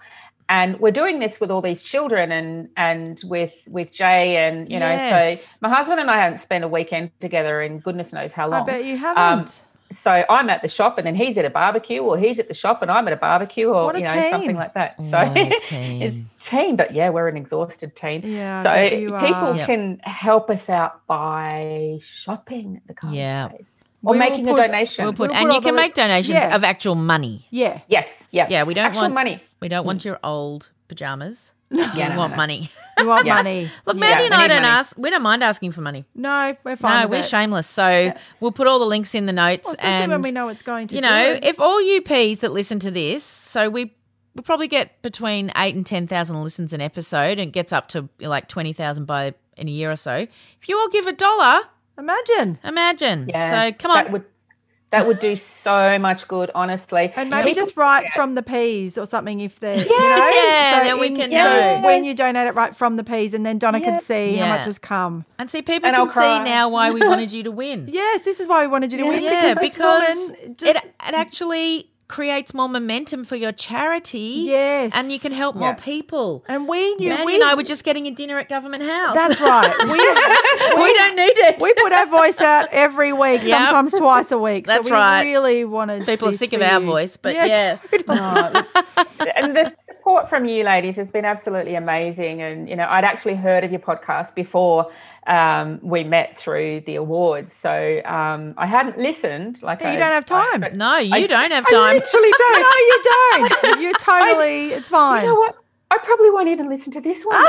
And we're doing this with all these children and and with with Jay and you know, Yes. so my husband and I haven't spent a weekend together in goodness knows how long. I bet you Um, haven't. So I'm at the shop and then he's at a barbecue, or he's at the shop and I'm at a barbecue, or a you know team. something like that. So What a it's team. team, but yeah, we're an exhausted team. yeah, so people are. Yep. can help us out by shopping at the car Yeah. space or We making put- a donation. We'll put, We'll and put you can make donations yeah. of actual money. Yeah. yes, yeah, Yeah, we don't Actual want money. We don't want your old pajamas. Yeah, no, want no. money. We want Yeah. money. Look, Yeah, and I don't money. ask. We don't mind asking for money. No, we're fine. No, with we're it. shameless. So we'll put all the links in the notes. Well, especially and when we know it's going to. you know, good. if all you P's that listen to this, so we we probably get between eight and ten thousand listens an episode, and it gets up to like twenty thousand by in a year or so. If you all give a dollar, imagine. imagine. Yeah, So come on. That would that would do so much good, honestly. And maybe People- just write from the peas or something if they're, you know. Yeah, then we can so know. when you donate it right from the peas and then Donna Yeah. can see how much has come. and see, people And can see now why we wanted you to win. Yes, this is why we wanted you to win Yeah, because, because woman just, it it actually creates more momentum for your charity. Yes. and you can help more people. and we knew Mandy we, and I were just getting a dinner at Government House. That's right. We, we don't need it. we put our voice out every week, Yep. sometimes twice a week. That's so we right. really wanted People are sick of our voice, but yeah. totally. and the support from you ladies has been absolutely amazing. And you know, I'd actually heard of your podcast before um, we met through the awards, so um, I hadn't listened. Like You I- don't have time. but No, you I- don't have time. I time. literally don't. No, you don't. You're totally. it's fine. You know what? I probably won't even listen to this one.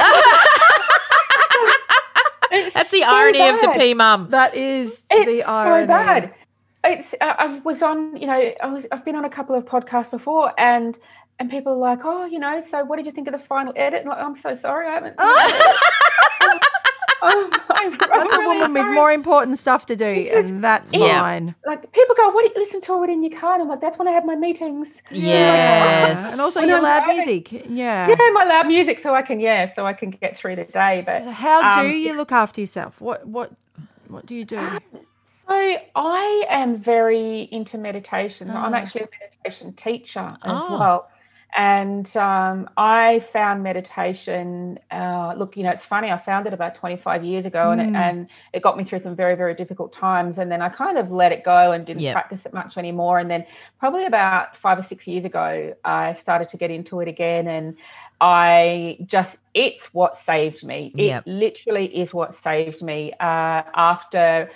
That's the so irony of the bad. P mum. That is It's the irony. so bad. It's I I was on, you know, I was I've been on a couple of podcasts before, and and people are like, oh, you know, so what did you think of the final edit? And like, I'm so sorry, I haven't. I'm, I'm, I'm That's a really woman with more important stuff to do, and that's Yeah. fine. Like people go, what do you listen to it in your car? And I'm like, that's when I have my meetings. Yes. And also When your I'm loud driving. music. Yeah. Yeah, my loud music, so I can yeah, so I can get through the day. But So how do um, you look after yourself? What what what do you do? So I am very into meditation. I'm Ah. actually a meditation teacher as Oh. well. And um, I found meditation. Uh, look, you know, it's funny. I found it about 25 years ago, and, Mm. it, and it got me through some very, very difficult times. And then I kind of let it go and didn't Yep. practice it much anymore. And then probably about five or six years ago, I started to get into it again, and I just it's what saved me. It Yep. literally is what saved me uh, after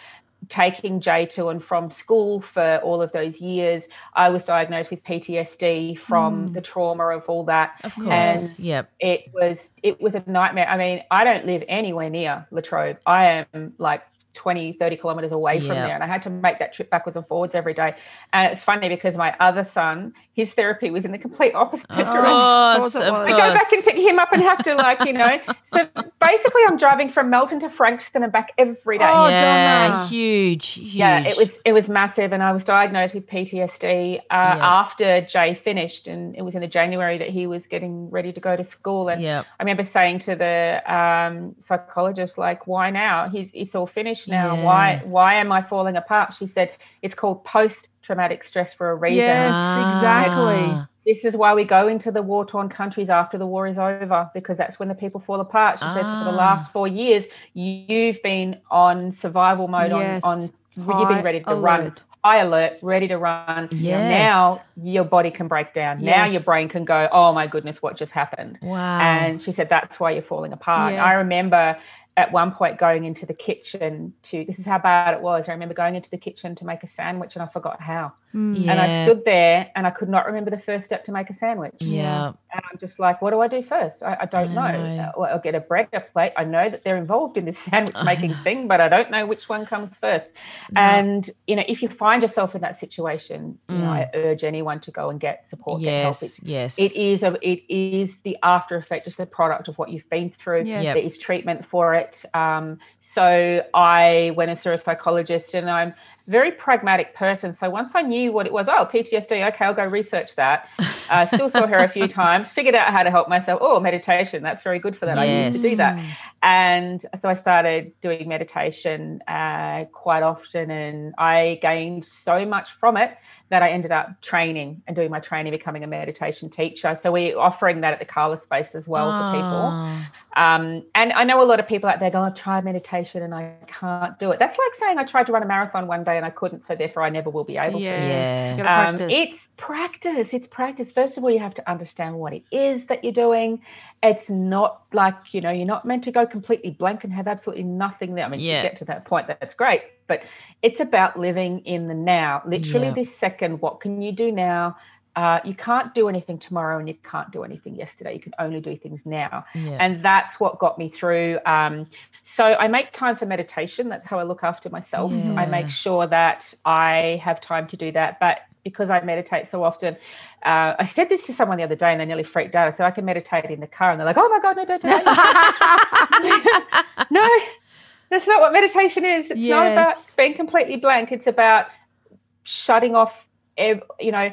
taking Jay to and from school for all of those years. I was diagnosed with PTSD from mm. the trauma of all that. Of course. And yep. it was it was a nightmare. I mean, I don't live anywhere near La Trobe. I am like 20, 30 kilometers away from Yeah. there. And I had to make that trip backwards and forwards every day. And it's funny because my other son, his therapy was in the complete opposite Of direction. course. course Of was. I go back and pick him up and have to like, you know. So basically I'm driving from Melton to Frankston and back every day. Oh, yeah, Donna. huge, huge. Yeah, it was it was massive, and I was diagnosed with PTSD uh, after Jay finished, and it was in the January that he was getting ready to go to school. And Yep. I remember saying to the um, psychologist, like, "Why now? He's it's all finished now. Yeah. Why why am I falling apart?" She said, "It's called post traumatic stress for a reason. Yes, Ah. exactly. This is why we go into the war torn countries after the war is over, because that's when the people fall apart." She said, "For the Ah. last four years, you've been on survival mode, Yes. on on." You've been ready to run high alert, ready to run. Yes. Now your body can break down. Now your brain can go, oh my goodness, what just happened? Wow. And she said, that's why you're falling apart. I remember at one point going into the kitchen to, this is how bad it was. I remember going into the kitchen to make a sandwich and I forgot how. Mm. And I stood there and I could not remember the first step to make a sandwich. yeah. And I'm just like, what do I do first? I, I don't I know. know. Uh, I'll get a bread, a plate. I know that they're involved in this sandwich making thing, but I don't know which one comes first. And you know, if you find yourself in that situation, you know, I urge anyone to go and get support. Mm. Yes. Yes. It is a, it is the after effect, just the product of what you've been through. Yes. Yep. There is treatment for it. Um, so I went and saw a psychologist, and I'm very pragmatic person. So once I knew what it was, oh, PTSD, okay, I'll go research that. Uh, still saw her a few times, figured out how to help myself. Oh, meditation, that's very good for that. I used to do that. And so I started doing meditation uh, quite often, and I gained so much from it that I ended up training and doing my training, becoming a meditation teacher. So we're offering that at the Carla space as well for people. Ah. Um, and I know a lot of people out there go, I've tried meditation and I can't do it. That's like saying I tried to run a marathon one day and I couldn't, so therefore I never will be able Yes. to. Yeah. Um, practice. it's practice. It's practice. First of all, you have to understand what it is that you're doing. It's not like, you know, you're not meant to go completely blank and have absolutely nothing there. I mean, Yeah. to get to that point, that's great. But it's about living in the now, literally Yeah. this second. What can you do now? uh, you can't do anything tomorrow and you can't do anything yesterday. You can only do things now. Yeah. And that's what got me through. Um, so I make time for meditation. That's how I look after myself. I make sure that I have time to do that. But because I meditate so often, uh, I said this to someone the other day and they nearly freaked out. I said, I can meditate in the car. And they're like, oh my God, no, don't do that. no, that's not what meditation is. It's not about being completely blank. It's about shutting off, ev- you know,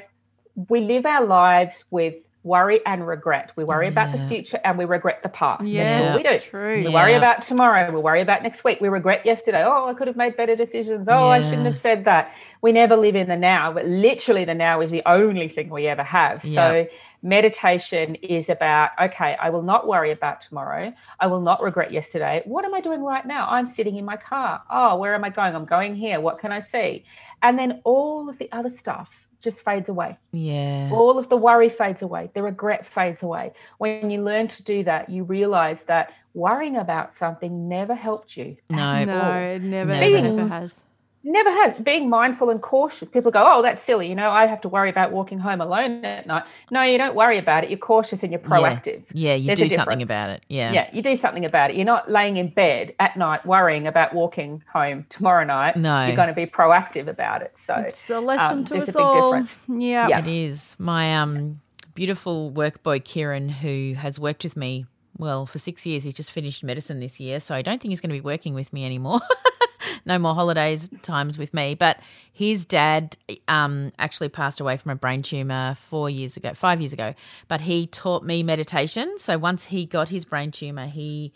we live our lives with worry and regret. We worry about the future and we regret the past. That's Yes, we do. true. We worry about tomorrow. We worry about next week. We regret yesterday. Oh, I could have made better decisions. Oh, I shouldn't have said that. We never live in the now, but literally the now is the only thing we ever have. Yeah. So meditation is about okay, I will not worry about tomorrow. I will not regret yesterday. What am I doing right now? I'm sitting in my car. Oh, where am I going? I'm going here. What can I see? And then all of the other stuff just fades away Yeah. all of the worry fades away the regret fades away when you learn to do that you realize that worrying about something never helped you No. No, it never, Never. never, never has. Never has being mindful and cautious people go oh that's silly you know i have to worry about walking home alone at night no you don't worry about it you're cautious and you're proactive Yeah, you There's do something about it. Yeah. yeah you do something about it you're not laying in bed at night worrying about walking home tomorrow night No. you're going to be proactive about it so It's a lesson um, to us all. Yeah. Yeah. It is. My um beautiful work boy Kieran, who has worked with me well for six years, he's just finished medicine this year, so I don't think he's going to be working with me anymore. no more holidays times with me. But his dad um actually passed away from a brain tumor four years ago, five years ago. But he taught me meditation. So once he got his brain tumor, he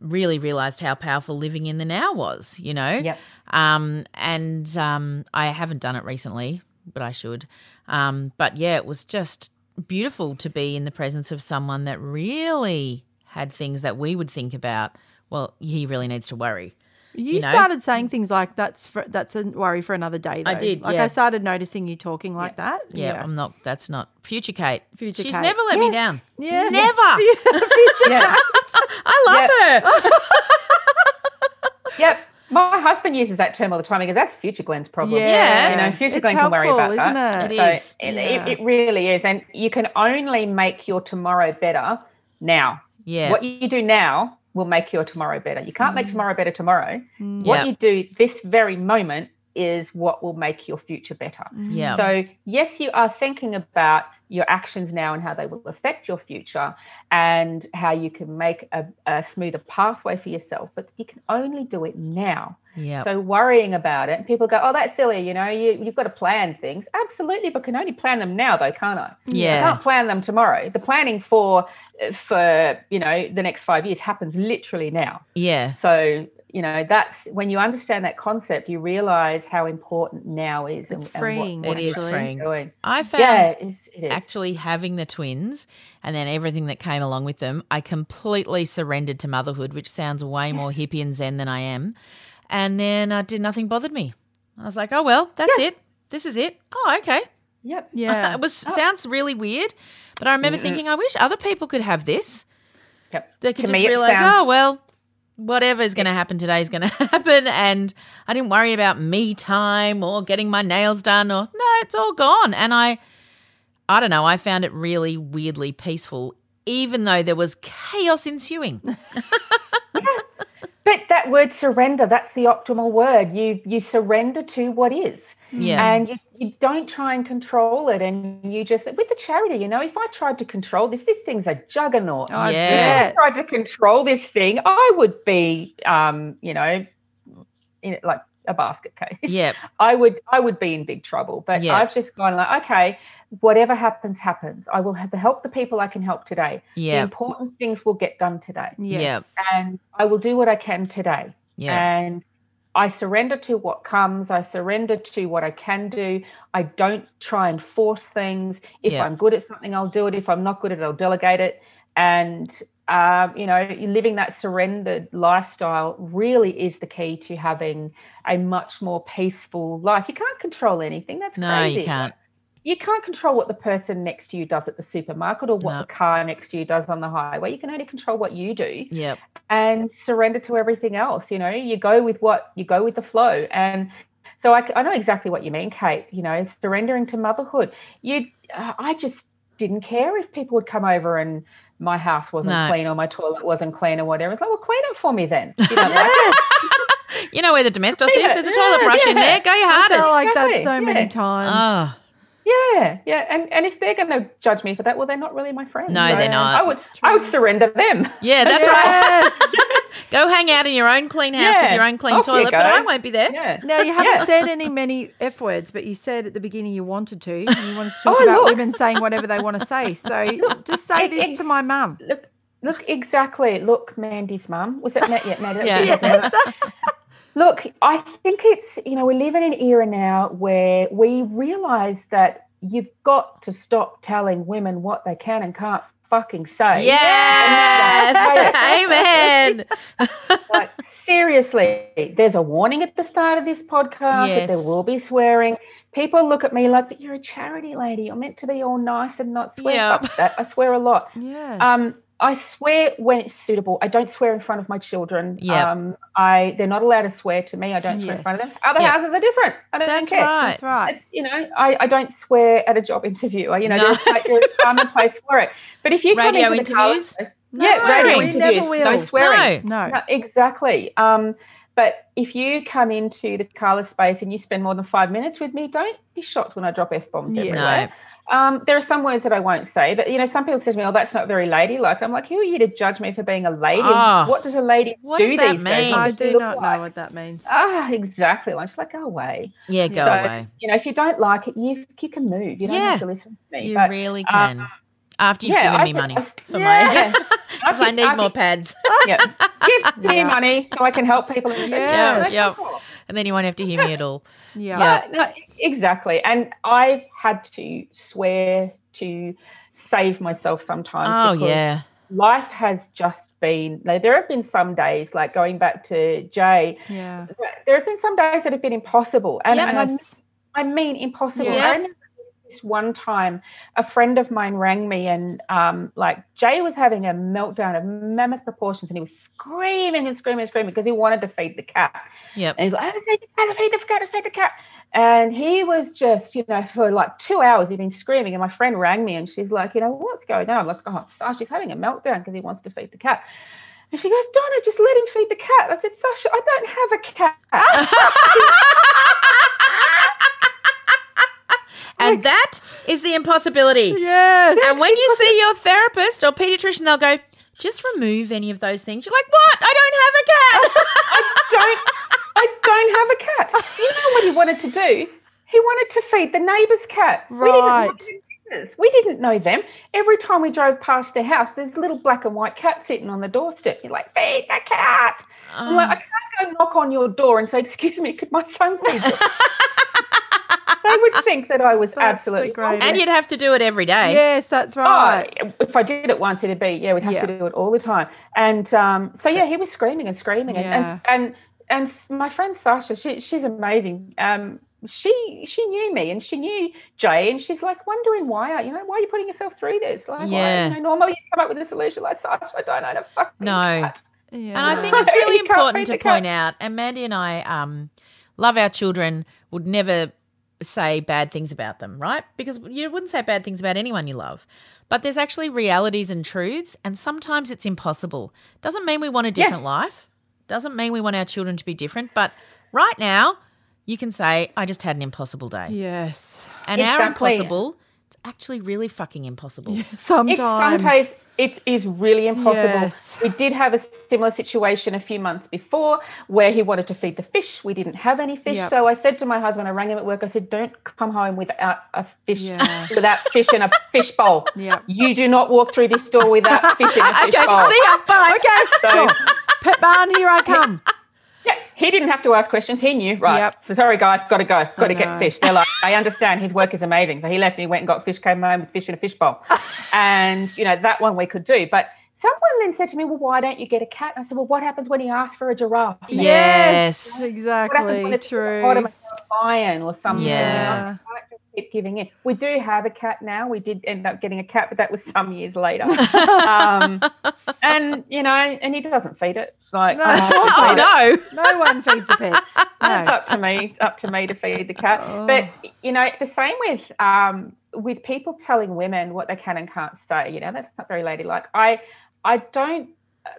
really realized how powerful living in the now was, you know? Yep. Um, and um, I haven't done it recently, but I should. Um, but yeah, it was just beautiful to be in the presence of someone that really had things that we would think about. Well, he really needs to worry. You, you know? started saying things like that's for, that's a worry for another day. Though. I did, Like yeah. I started noticing you talking like that. Yeah, I'm not. That's not future Kate. Future She's Kate. never let me down. Yeah. Never. Future Yeah. I love her. Yep. My husband uses that term all the time because that's future Glenn's problem. Yeah. You know, future It's Glenn can worry about that. isn't it? It So is. It, Yeah. it, it really is. And you can only make your tomorrow better now. Yeah. What you do now will make your tomorrow better. You can't make mm. tomorrow better tomorrow. Mm. What Yep. you do this very moment is what will make your future better. Mm. Yeah. So, yes, you are thinking about your actions now and how they will affect your future and how you can make a, a smoother pathway for yourself, but you can only do it now. yeah. So worrying about it, people go, "Oh, that's silly," you know. You you've got to plan things. Absolutely, but can only plan them now, though, can't I? Yeah. I can't plan them tomorrow. The planning for for you know the next five years happens literally now. yeah. So you know that's when you understand that concept, you realize how important now is. It's and, and freeing, what, what It is freeing. doing. I found Yeah, it is. It is. actually having the twins and then everything that came along with them, I completely surrendered to motherhood, which sounds way more hippie and zen than I am. And then i did nothing bothered me. I was like, oh well, that's it. This is it. Oh, okay. Yep. Yeah. it was oh. sounds really weird, but I remember thinking, I wish other people could have this. Yep. They could To just realize, sounds- oh well, whatever is going to happen today is going to happen, and I didn't worry about me time or getting my nails done or no, it's all gone. And I, I don't know, I found it really weirdly peaceful, even though there was chaos ensuing. Yeah. But that word surrender, that's the optimal word. You you surrender to what is. Yeah. And you, you don't try and control it. And you just, with the charity, you know, if I tried to control this, this thing's a juggernaut. Oh, I Yeah. If I tried to control this thing, I would be, um, you know, in it like a basket case. Yeah. I would, I would be in big trouble. But Yeah. I've just gone like, okay, whatever happens, happens. I will have to help the people I can help today. The Yeah. important things will get done today Yes. and I will do what I can today. Yeah. And I surrender to what comes. I surrender to what I can do. I don't try and force things. If Yeah. I'm good at something, I'll do it. If I'm not good at it, I'll delegate it. And um, you know, living that surrendered lifestyle really is the key to having a much more peaceful life. You can't control anything. That's No, crazy. you can't. You can't control what the person next to you does at the supermarket or what No. the car next to you does on the highway. You can only control what you do Yep. and surrender to everything else you know you go with what you go with the flow and So I, I know exactly what you mean, Kate. You know, surrendering to motherhood. You, uh, I just didn't care if people would come over and my house wasn't No. clean or my toilet wasn't clean or whatever. It's like, well, clean it for me then. You don't like it? Yes. You know where the domestos is? There's a toilet yes, brush in there. Go your I hardest. felt like that Exactly, so many times. Oh, Yeah, yeah, and and if they're going to judge me for that, well, they're not really my friends. No, they're not. I would, I would surrender them. yeah, that's right. Go hang out in your own clean house with your own clean Off toilet, but. I won't be there. Yeah. Now you haven't Yeah. said any many f words, but you said at the beginning you wanted to. and You wanted to talk Oh, about look. women saying whatever they want to say. So just say it- this it- to my mum. Look, look, exactly. Look, Mandy's mum. Was it Matt? Yeah, Maddie. Yeah. Yes. Look, I think it's, you know, we live in an era now where we realize that you've got to stop telling women what they can and can't fucking say. Yes. Amen. Like, seriously, there's a warning at the start of this podcast Yes. that there will be swearing. People look at me like, but you're a charity lady. You're meant to be all nice and not swear. Yep. That. I swear a lot. Yes. Um, I swear when it's suitable. I don't swear in front of my children. Yep. Um, I they're not allowed to swear to me. I don't swear in front of them. Other Yep. houses are different. I don't That's care. right. That's right. It's, you know, I, I don't swear at a job interview. I, you know, No. there's, like, there's time and place for it. But if you come Radio into the car- No yeah, swearing. radio We interviews, never will. no swearing. No. no. No, exactly. Um, but if you come into the Carla space and you spend more than five minutes with me, don't be shocked when I drop f bombs Yes. everywhere. Um, there are some words that I won't say, but you know, some people say to me, "Oh, that's not very ladylike." I'm like, "Who are you to judge me for being a lady? Oh. what does a lady What do does that these days? What I do look not like?" know what that means. Ah, exactly. I'm just like, go away. Yeah, go So, away. You know, if you don't like it, you you can move. You don't Yeah. have to listen to me. You but really um, can. After you've yeah, given I me money I- for Yeah. my. yeah, Because I need think- more pads. yeah, give me Yeah. money so I can help people. In the Yes. Yep. And then you won't have to hear me at all. Yeah. Yeah. Yeah, no, exactly. And I've had to swear to save myself sometimes. Oh, yeah. Life has just been, like, there have been some days, like going back to Jay, Yeah. there have been some days that have been impossible. And, and I, Yes. I mean impossible. Yes. This one time a friend of mine rang me and um, like Jay was having a meltdown of mammoth proportions and he was screaming and screaming and screaming because he wanted to feed the cat. yeah And he's like, oh, feed the cat, feed the cat, feed the cat. And he was just, you know, for like two hours, he'd been screaming. And my friend rang me and she's like, you know, what's going on? I'm like, oh, Sasha, he's having a meltdown because he wants to feed the cat. And she goes, Donna, just let him feed the cat. I said, Sasha, I don't have a cat. And that is the impossibility. Yes. And when you see your therapist or pediatrician, they'll go, just remove any of those things. You're like, what? I don't have a cat. I don't I don't have a cat. You know what he wanted to do? He wanted to feed the neighbour's cat. We didn't, know Right. we didn't know them. Every time we drove past their house, there's a little black and white cat sitting on the doorstep. You're like, feed the cat. I'm like, um. I can't go knock on your door and say, excuse me, could my son feed? they would think that I was That's absolutely greatest. and you'd have to do it every day. Yes, that's right. Oh, if I did it once, it'd be yeah, we'd have Yeah. to do it all the time. And um, so yeah, he was screaming and screaming, and Yeah. and, and and my friend Sasha, she she's amazing. Um, she she knew me and she knew Jay, and she's like wondering why are you know why are you putting yourself through this? Like, Yeah. why, you know, normally you come up with a solution like Sasha, I don't know the fuck. No. Yeah. And I think it's really important to the cat. point out, and Mani and I um, love our children, would never say bad things about them, right? Because you wouldn't say bad things about anyone you love. But there's actually realities and truths, and sometimes it's impossible. Doesn't mean we want a different life, doesn't mean we want our children to be different. But right now, you can say, I just had an impossible day. yes. And our impossible, it's actually really fucking impossible. It's Sometimes. sometimes it is really impossible. Yes. We did have a similar situation a few months before where he wanted to feed the fish. We didn't have any fish, Yep. so I said to my husband, I rang him at work. I said, "Don't come home without a fish, Yeah. without fish in a fish bowl. Yep. You do not walk through this door without fish in a fish okay, bowl." see ya, bye. Okay, So-. Pet barn, here I come. Yeah, he didn't have to ask questions. He knew, right? Yep. So sorry, guys, got to go, got to know. get fish. They're like, I understand. His work is amazing. So he left me, went and got fish, came home with fish in a fish bowl, and you know that one we could do. But someone then said to me, "Well, why don't you get a cat?" And I said, "Well, what happens when he asks for a giraffe? next? Yes. What happens Exactly. when it's True. The bottom lion or something? Yeah. I can't keep giving in. We do have a cat now. We did end up getting a cat, but that was some years later. um, and you know, and he doesn't feed it. Like No, I have to of feed it. no. No one feeds the pets. It's No. up to me. Up to me to feed the cat. Oh. But you know, the same with um, with people telling women what they can and can't say. You know, that's not very ladylike. I I don't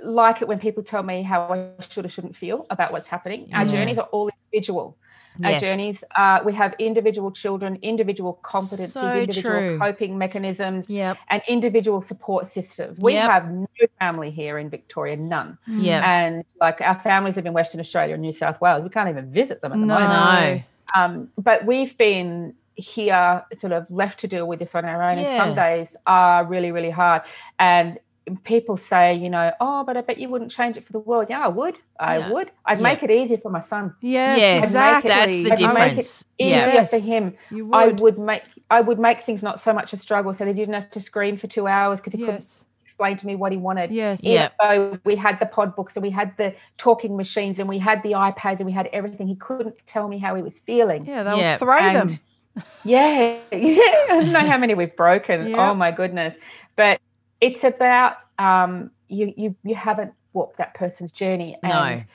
like it when people tell me how I should or shouldn't feel about what's happening. Our Yeah. journeys are all individual. Our Yes. journeys, uh, we have individual children, individual competencies, So individual true. coping mechanisms, Yep. and individual support systems. We Yep. have no family here in Victoria, none. Yep. And like our families live in Western Australia and New South Wales. We can't even visit them at the No. moment. No. Um, but we've been here sort of left to deal with this on our own. And some days are really, really hard. And people say, you know, oh, but I bet you wouldn't change it for the world. Yeah, I would. I Yeah. would. I'd Yeah. make it easier for my son. Yeah, Yes, exactly. that's the I'd make it difference. Easier Yes. for him. You would. I would make I would make things not so much a struggle, so they didn't have to scream for two hours because he couldn't explain to me what he wanted. Yes. Yeah. So we had the PODD books and we had the talking machines and we had the iPads and we had everything. He couldn't tell me how he was feeling. Yeah, they'll Yeah. throw And- them. Yeah, yeah. I don't know how many we've broken. Yeah. Oh my goodness! But it's about um, you. You you haven't walked that person's journey, No. and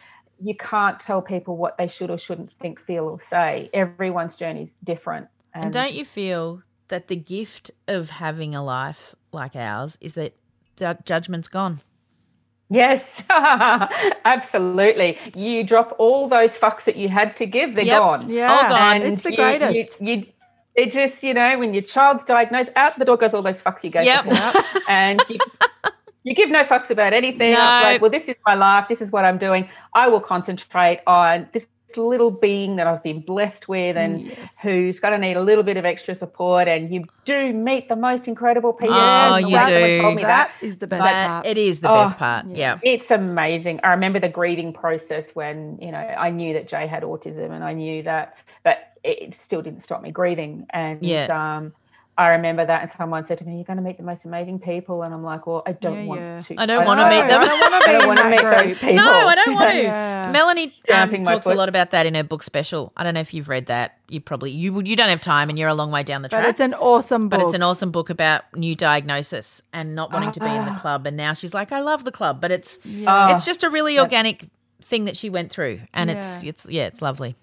you can't tell people what they should or shouldn't think, feel, or say. Everyone's journey is different. And don't you feel that the gift of having a life like ours is that the judgment's gone? Yes, absolutely. You drop all those fucks that you had to give; they're Yep. gone. Yeah, Oh, God. it's the you- greatest. You, you, it just, you know, when your child's diagnosed, out the door goes all those fucks you gave Yep. them, and you, you give no fucks about anything. No. like, well, this is my life. This is what I'm doing. I will concentrate on this little being that I've been blessed with, and Yes. who's going to need a little bit of extra support. And you do meet the most incredible people. Oh, you do. Told me that, that is the best That part. it is the Oh, best part. Yeah. it's amazing. I remember the grieving process when you know I knew that Jay had autism, and I knew that, but it still didn't stop me grieving. And Yeah. um, I remember that, and someone said to me, "You're going to meet the most amazing people," and I'm like, "Well, I don't Yeah, want yeah. to. I don't wanna meet them. I don't want to I be don't in want to that meet those people. No, I don't want to. Yeah. Melanie um, talks a lot about that in her book special. I don't know if you've read that. You probably you you don't have time, and you're a long way down the track. But it's an awesome book. But it's an awesome book about new diagnosis and not wanting to be in the club. And now she's like, I love the club, but it's Ah, it's just a really organic thing that she went through, and it's it's yeah, it's lovely.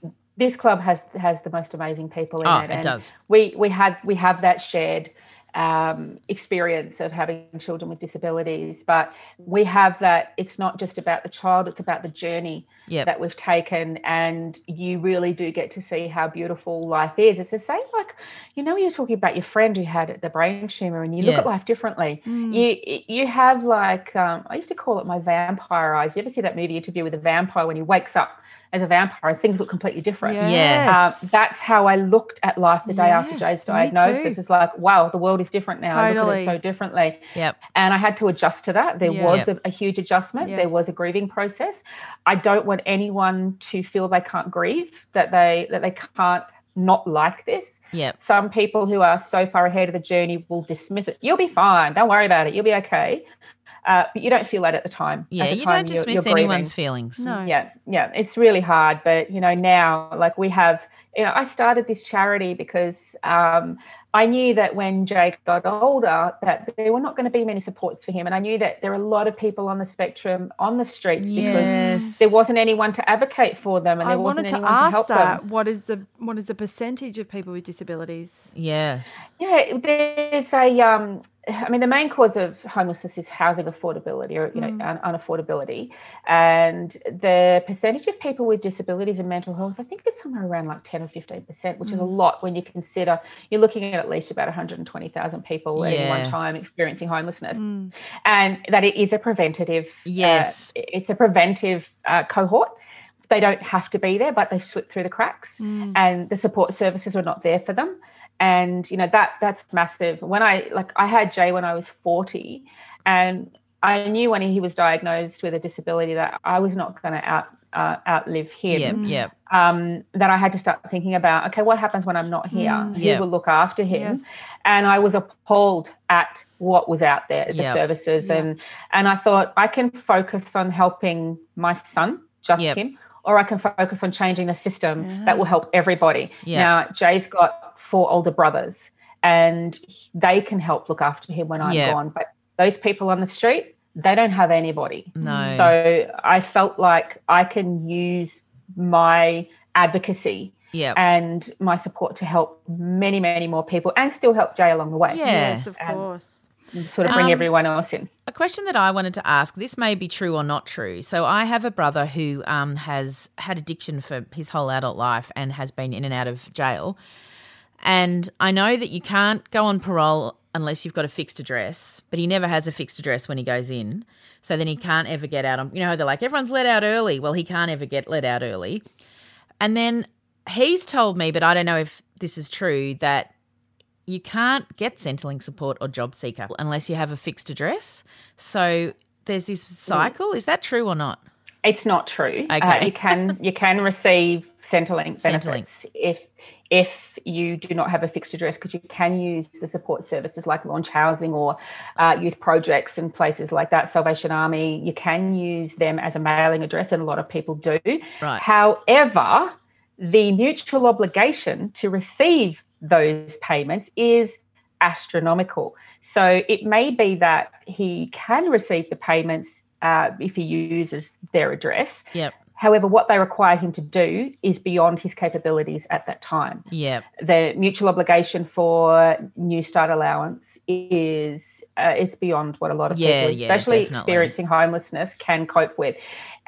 This club has has the most amazing people in Oh, it. it and does. We we had we have that shared um, experience of having children with disabilities, but we have that. It's not just about the child; it's about the journey Yep. that we've taken, and you really do get to see how beautiful life is. It's the same, like you know, you're talking about your friend who had the brain tumor, and you look at life differently. Mm. You you have like um, I used to call it my vampire eyes. You ever see that movie interview with a vampire when he wakes up as a vampire and things look completely different? Yes. Um, that's how I looked at life the day after Jay's diagnosis. It's like, wow, the world is different now. I look at Totally. it so differently. Yep. And I had to adjust to that. There Yeah. was a, a huge adjustment. There was a grieving process. I don't want anyone to feel they can't grieve, that they that they can't not like this. Yeah. Some people who are so far ahead of the journey will dismiss it. You'll be fine. Don't worry about it. You'll be okay. Uh, but you don't feel that at the time. Yeah, the you time don't you're- dismiss you're anyone's feelings. No. yeah yeah it's really hard but you know now like we have you know i started this charity because um I knew that when Jake got older, that there were not going to be many supports for him, and I knew that there are a lot of people on the spectrum on the streets because there wasn't anyone to advocate for them, and I there wasn't wanted to anyone to ask help that. them. What is the what is the percentage of people with disabilities? Yeah. Yeah, there's a. Um, I mean, the main cause of homelessness is housing affordability, or you know, un- unaffordability, and the percentage of people with disabilities and mental health, I think it's somewhere around like ten or fifteen percent, which is a lot when you consider you're looking at at least about 120,000 people at Yeah. one time experiencing homelessness, and that it is a preventative. uh, Yes. it's a preventive uh, cohort. They don't have to be there, but they slip through the cracks, and the support services are not there for them and you know that that's massive when i like i had jay when i was 40 and i knew when he was diagnosed with a disability that i was not going to out uh, outlive him Yep. Yep. um, that i had to start thinking about okay what happens when i'm not here who Yeah. will look after him Yes. and i was appalled at what was out there the Yep. services Yeah. and and i thought i can focus on helping my son just Yep. him or i can focus on changing the system that will help everybody Yeah. now jay's got four older brothers, and they can help look after him when I'm Yeah. gone. But those people on the street, they don't have anybody. No. So I felt like I can use my advocacy yeah. and my support to help many, many more people and still help Jay along the way. Yeah. Yes, of And- course. Sort of bring Um, everyone else in. A question that I wanted to ask this may be true or not true. So, I have a brother who um, has had addiction for his whole adult life and has been in and out of jail. And I know that you can't go on parole unless you've got a fixed address, but he never has a fixed address when he goes in. So then he can't ever get out on, you know, they're like, everyone's let out early. Well, he can't ever get let out early. And then he's told me, but I don't know if this is true, that you can't get Centrelink support or job seeker unless you have a fixed address. So there's this cycle. Is that true or not? It's not true. Uh, Okay. you can you can receive Centrelink benefits Centrelink. if if you do not have a fixed address because you can use the support services like launch housing or uh, youth projects and places like that salvation army you can use them as a mailing address and a lot of people do Right. however the mutual obligation to receive those payments is astronomical so it may be that he can receive the payments uh, if he uses their address Yep. However, what they require him to do is beyond his capabilities at that time. Yep. The mutual obligation for Newstart allowance is uh, it's beyond what a lot of Yeah, people, yeah, especially experiencing homelessness, can cope with.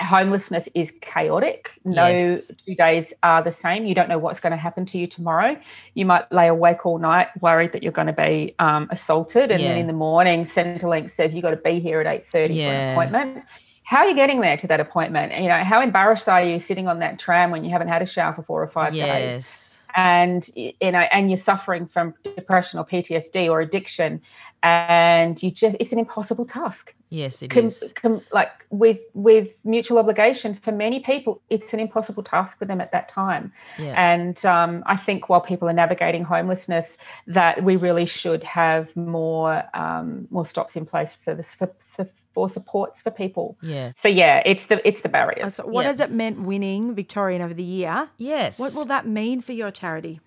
Homelessness is chaotic. No Yes. two days are the same. You don't know what's going to happen to you tomorrow. You might lay awake all night worried that you're going to be um, assaulted, and Yeah. then in the morning, Centrelink says you got to be here at eight thirty for an appointment how are you getting there to that appointment? You know, how embarrassed are you sitting on that tram when you haven't had a shower for four or five days? Yes. And you know, and you're suffering from depression or PTSD or addiction, and you just it's an impossible task. Yes, it Com- is. com- like with with mutual obligation for many people, it's an impossible task for them at that time. Yeah. And um, I think while people are navigating homelessness, that we really should have more um, more stops in place for this for, for, for supports for people. Yes. So yeah, it's the it's the barrier. Uh, So what Yeah. has it meant winning Victorian over the year? Yes. What will that mean for your charity?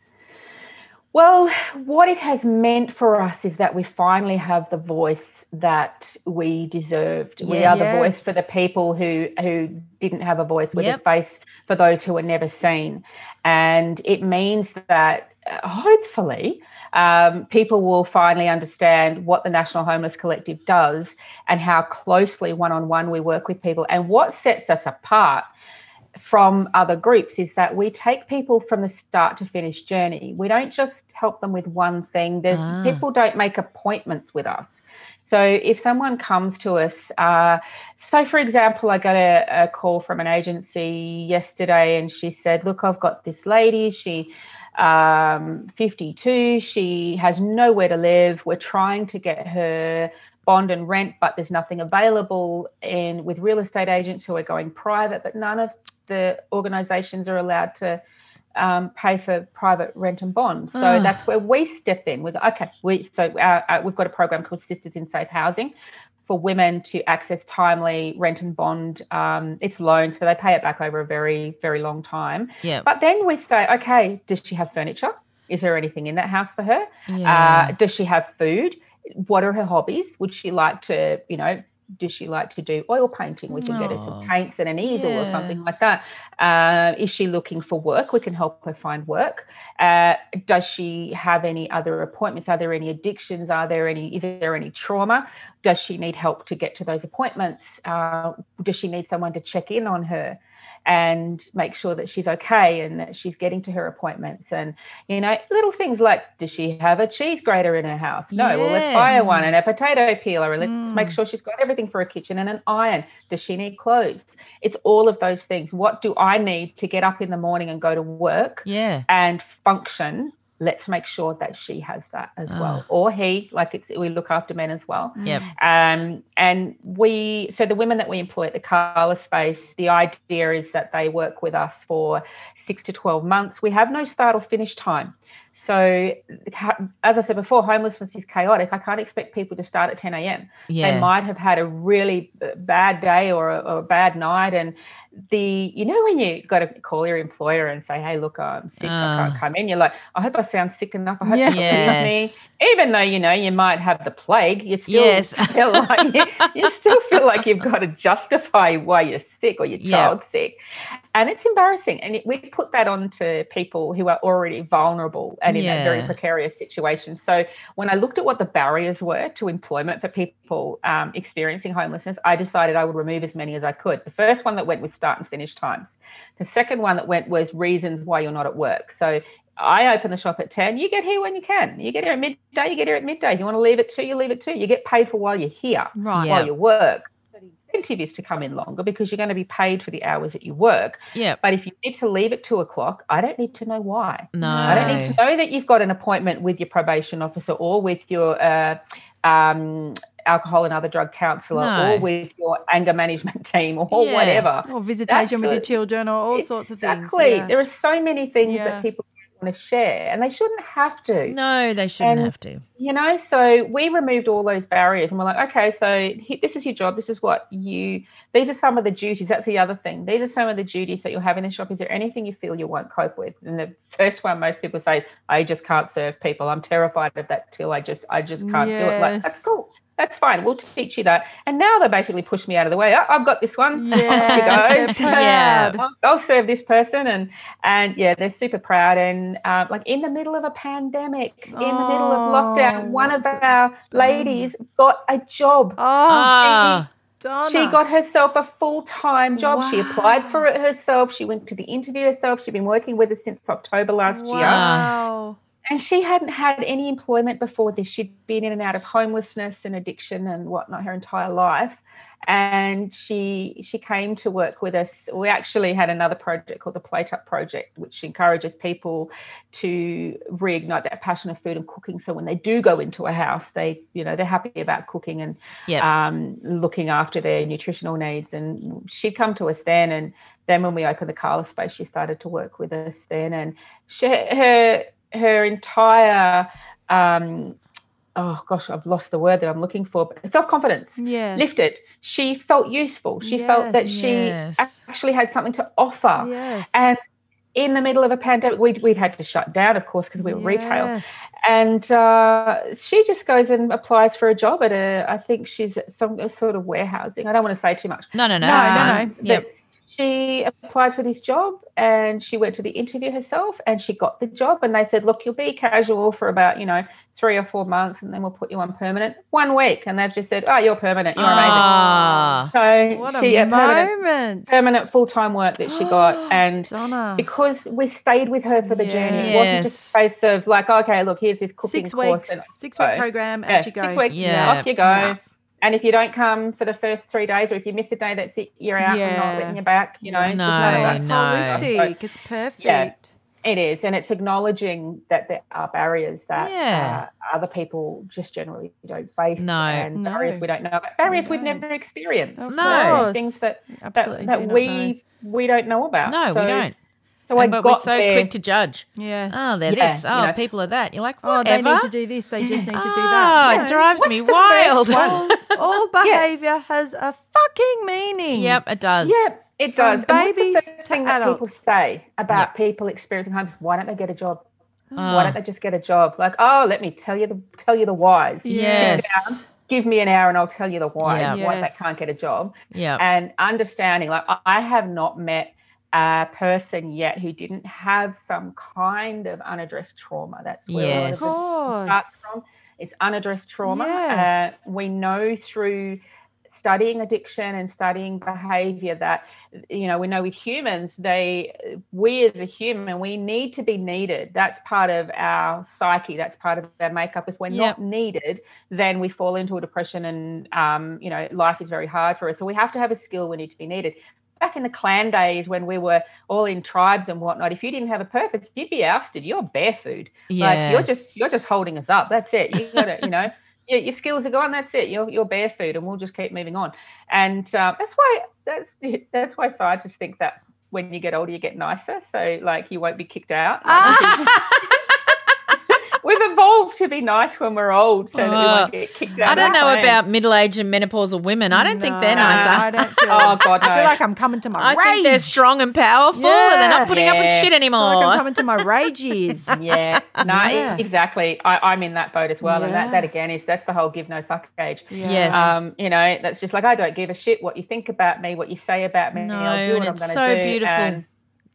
Well, what it has meant for us is that we finally have the voice that we deserved. We are the Yes. voice for the people who who didn't have a voice. We're Yep. the face for those who were never seen, and it means that uh, hopefully. Um, people will finally understand what the National Homeless Collective does and how closely one on one we work with people. And what sets us apart from other groups is that we take people from the start to finish journey. We don't just help them with one thing. There's, Ah. People don't make appointments with us. So if someone comes to us, uh, so for example, I got a, a call from an agency yesterday, and she said, "Look, I've got this lady. She." Um, 52. She has nowhere to live. We're trying to get her bond and rent, but there's nothing available. And with real estate agents who are going private, but none of the organisations are allowed to um, pay for private rent and bond. So that's where we step in. With okay, we so our, our, we've got a program called Sisters in Safe Housing for women to access timely rent and bond. Um, it's loans, so they pay it back over a very very long time. Yeah. But then we say, okay, does she have furniture? Is there anything in that house for her? Yeah. Uh, does she have food? What are her hobbies? Would she like to, you know, does she like to do oil painting? We can get her some paints and an easel or something like that. Uh, is she looking for work? We can help her find work. Uh, does she have any other appointments? Are there any addictions? Are there any? Is there any trauma? Does she need help to get to those appointments? Uh, does she need someone to check in on her? And make sure that she's okay and that she's getting to her appointments. And you know little things like does she have a cheese grater in her house? No well let's buy her one and a potato peeler and let's Mm. make sure she's got everything for a kitchen and an iron. Does she need clothes? It's all of those things. What do i need to get up in the morning and go to work yeah. and function let's make sure that she has that as well Ah. or he like it's we look after men as well Yep. um, and we, so the women that we employ at the Carla space, the idea is that they work with us for six to 12 months. We have no start or finish time. So, as I said before, homelessness is chaotic. I can't expect people to start at 10 a.m. Yeah. They might have had a really bad day or a, or a bad night, and the you know when you got to call your employer and say, "Hey, look, I'm sick, I can't Ah. come in." You're like, "I hope I sound sick enough. I hope Yeah. they believe me." Even though you know you might have the plague, you still Yes. feel like you, you still feel like you've got to justify why you're sick or your Yeah. child's sick, and it's embarrassing. And it, we put that on to people who are already vulnerable and in a very precarious situation. So when I looked at what the barriers were to employment for people um, experiencing homelessness, I decided I would remove as many as I could. The first one that went was start and finish times. The second one that went was reasons why you're not at work. So I open the shop at 10. You get here when you can. You get here at midday, you get here at midday. You want to leave at 2, you leave at 2. You get paid for while you're here, Right. Yeah. while you work. So the incentive is to come in longer because you're going to be paid for the hours that you work. Yeah. But if you need to leave at 2 o'clock, I don't need to know why. No. I don't need to know that you've got an appointment with your probation officer or with your uh, um, alcohol and other drug counsellor No. or with your anger management team or Yeah. whatever. Or visitation with your children or all sorts of things. Exactly. Yeah. There are so many things Yeah. that people want to share and they shouldn't have to. No, they shouldn't And- have to. You know, so we removed all those barriers and we're like, okay, so this is your job. This is what you, these are some of the duties. That's the other thing. These are some of the duties that you'll have in the shop. Is there anything you feel you won't cope with? And the first one, most people say, I just can't serve people. I'm terrified of that till I just, I just can't do it. Like, that's cool. That's fine. We'll teach you that. And now they basically push me out of the way. Oh, I've got this one. Yeah, go. Yeah. I'll, I'll serve this person and and yeah they're super proud and uh, like in the middle of a pandemic in the middle of Oh, lockdown one of our ladies got a job Oh, Donna. she got herself a full-time job she applied for it herself she went to the interview herself she'd been working with us since october last year Wow. And she hadn't had any employment before this. She'd been in and out of homelessness and addiction and whatnot her entire life. And she she came to work with us. We actually had another project called the Plate Up Project, which encourages people to reignite that passion of food and cooking. So when they do go into a house, they you know they're happy about cooking and Yep. um, looking after their nutritional needs. And she'd come to us then, and then when we opened the Carla space, she started to work with us then, and she, her her entire um, oh gosh, I've lost the word that I'm looking for, but self confidence Yes. lifted. She felt useful. She felt that she Yes. actually had something to offer. Yes. And in the middle of a pandemic, we'd, we'd had to shut down, of course, because we were retail and uh, she just goes and applies for a job at a i think she's at some sort of warehousing i don't want to say too much no, no, no. No, that's no, fine. no. Yep. She applied for this job and she went to the interview herself and she got the job and they said look you'll be casual for about you know three or four months and then we'll put you on permanent one week and they've just said oh you're permanent you're amazing Ah, so What she a permanent, permanent full-time work that she got and Donna. because we stayed with her for the journey. It wasn't just a Yes. case of like, okay, look, here's this cooking six course. weeks, and six week program, Yeah, out you go. Six weeks, Yeah. off you go. Nah. And if you don't come for the first three days, or if you miss a day, that's it. You're out. Yeah. I'm not letting you back. You know, Yeah. No, none of that. It's no. holistic. It's perfect. Yeah, It is, and it's acknowledging that there are barriers that Yeah. uh, other people just generally don't face, No. and No. barriers we don't know about, barriers we've never experienced, No. course. things that Absolutely. that, that we know. we don't know about. no, So- we don't. So I but got we're so there. quick to judge. Yes. Oh, they're Yeah, this. you Oh, know. people are that. You're like, Oh, they need to do this. They just need to do that. Oh, that. it drives me wild. All, all behavior has a fucking meaning. yep, it does. Yep. it From does. And what's the babies first to thing that people say about Yep. people experiencing homelessness? Why don't they get a job? Oh, Why don't they just get a job? Like, oh, let me tell you the tell you the whys. yes. Give me an hour and I'll tell you the whys. Yeah. Why Yes. they can't get a job. Yeah. And understanding, like, I- I have not met a person yet who didn't have some kind of unaddressed trauma. That's where Yes. a lot of it starts from. It's unaddressed trauma. Yes. Uh, we know through studying addiction and studying behavior that you know we know with humans they we as a human we need to be needed that's part of our psyche that's part of our makeup if we're Yep. not needed then we fall into a depression and um, you know life is very hard for us so we have to have a skill we need to be needed back in the clan days when we were all in tribes and whatnot if you didn't have a purpose you'd be ousted you're bear food Yeah. like you're just you're just holding us up. That's it. You got to, you know, your, your skills are gone. That's it. You're you're bear food, and we'll just keep moving on. And uh, that's why that's that's why scientists think that when you get older, you get nicer. So like you won't be kicked out. We've evolved to be nice when we're old, so that we won't get kicked out. I don't know about middle aged and menopausal women. I don't think they're No, nice. I don't feel, Oh, God, I feel like I'm coming to my I rage. think they're strong and powerful, and they're not putting up with Yeah. shit I feel like I'm coming to my rage years. Yeah, no, Yeah. exactly. I, I'm in that boat as well, and that, that again is that's the whole give no fuck age. Yes. Um, you know, that's just like I don't give a shit what you think about me, what you say about me. No, I'll do what I'm so do, beautiful. and-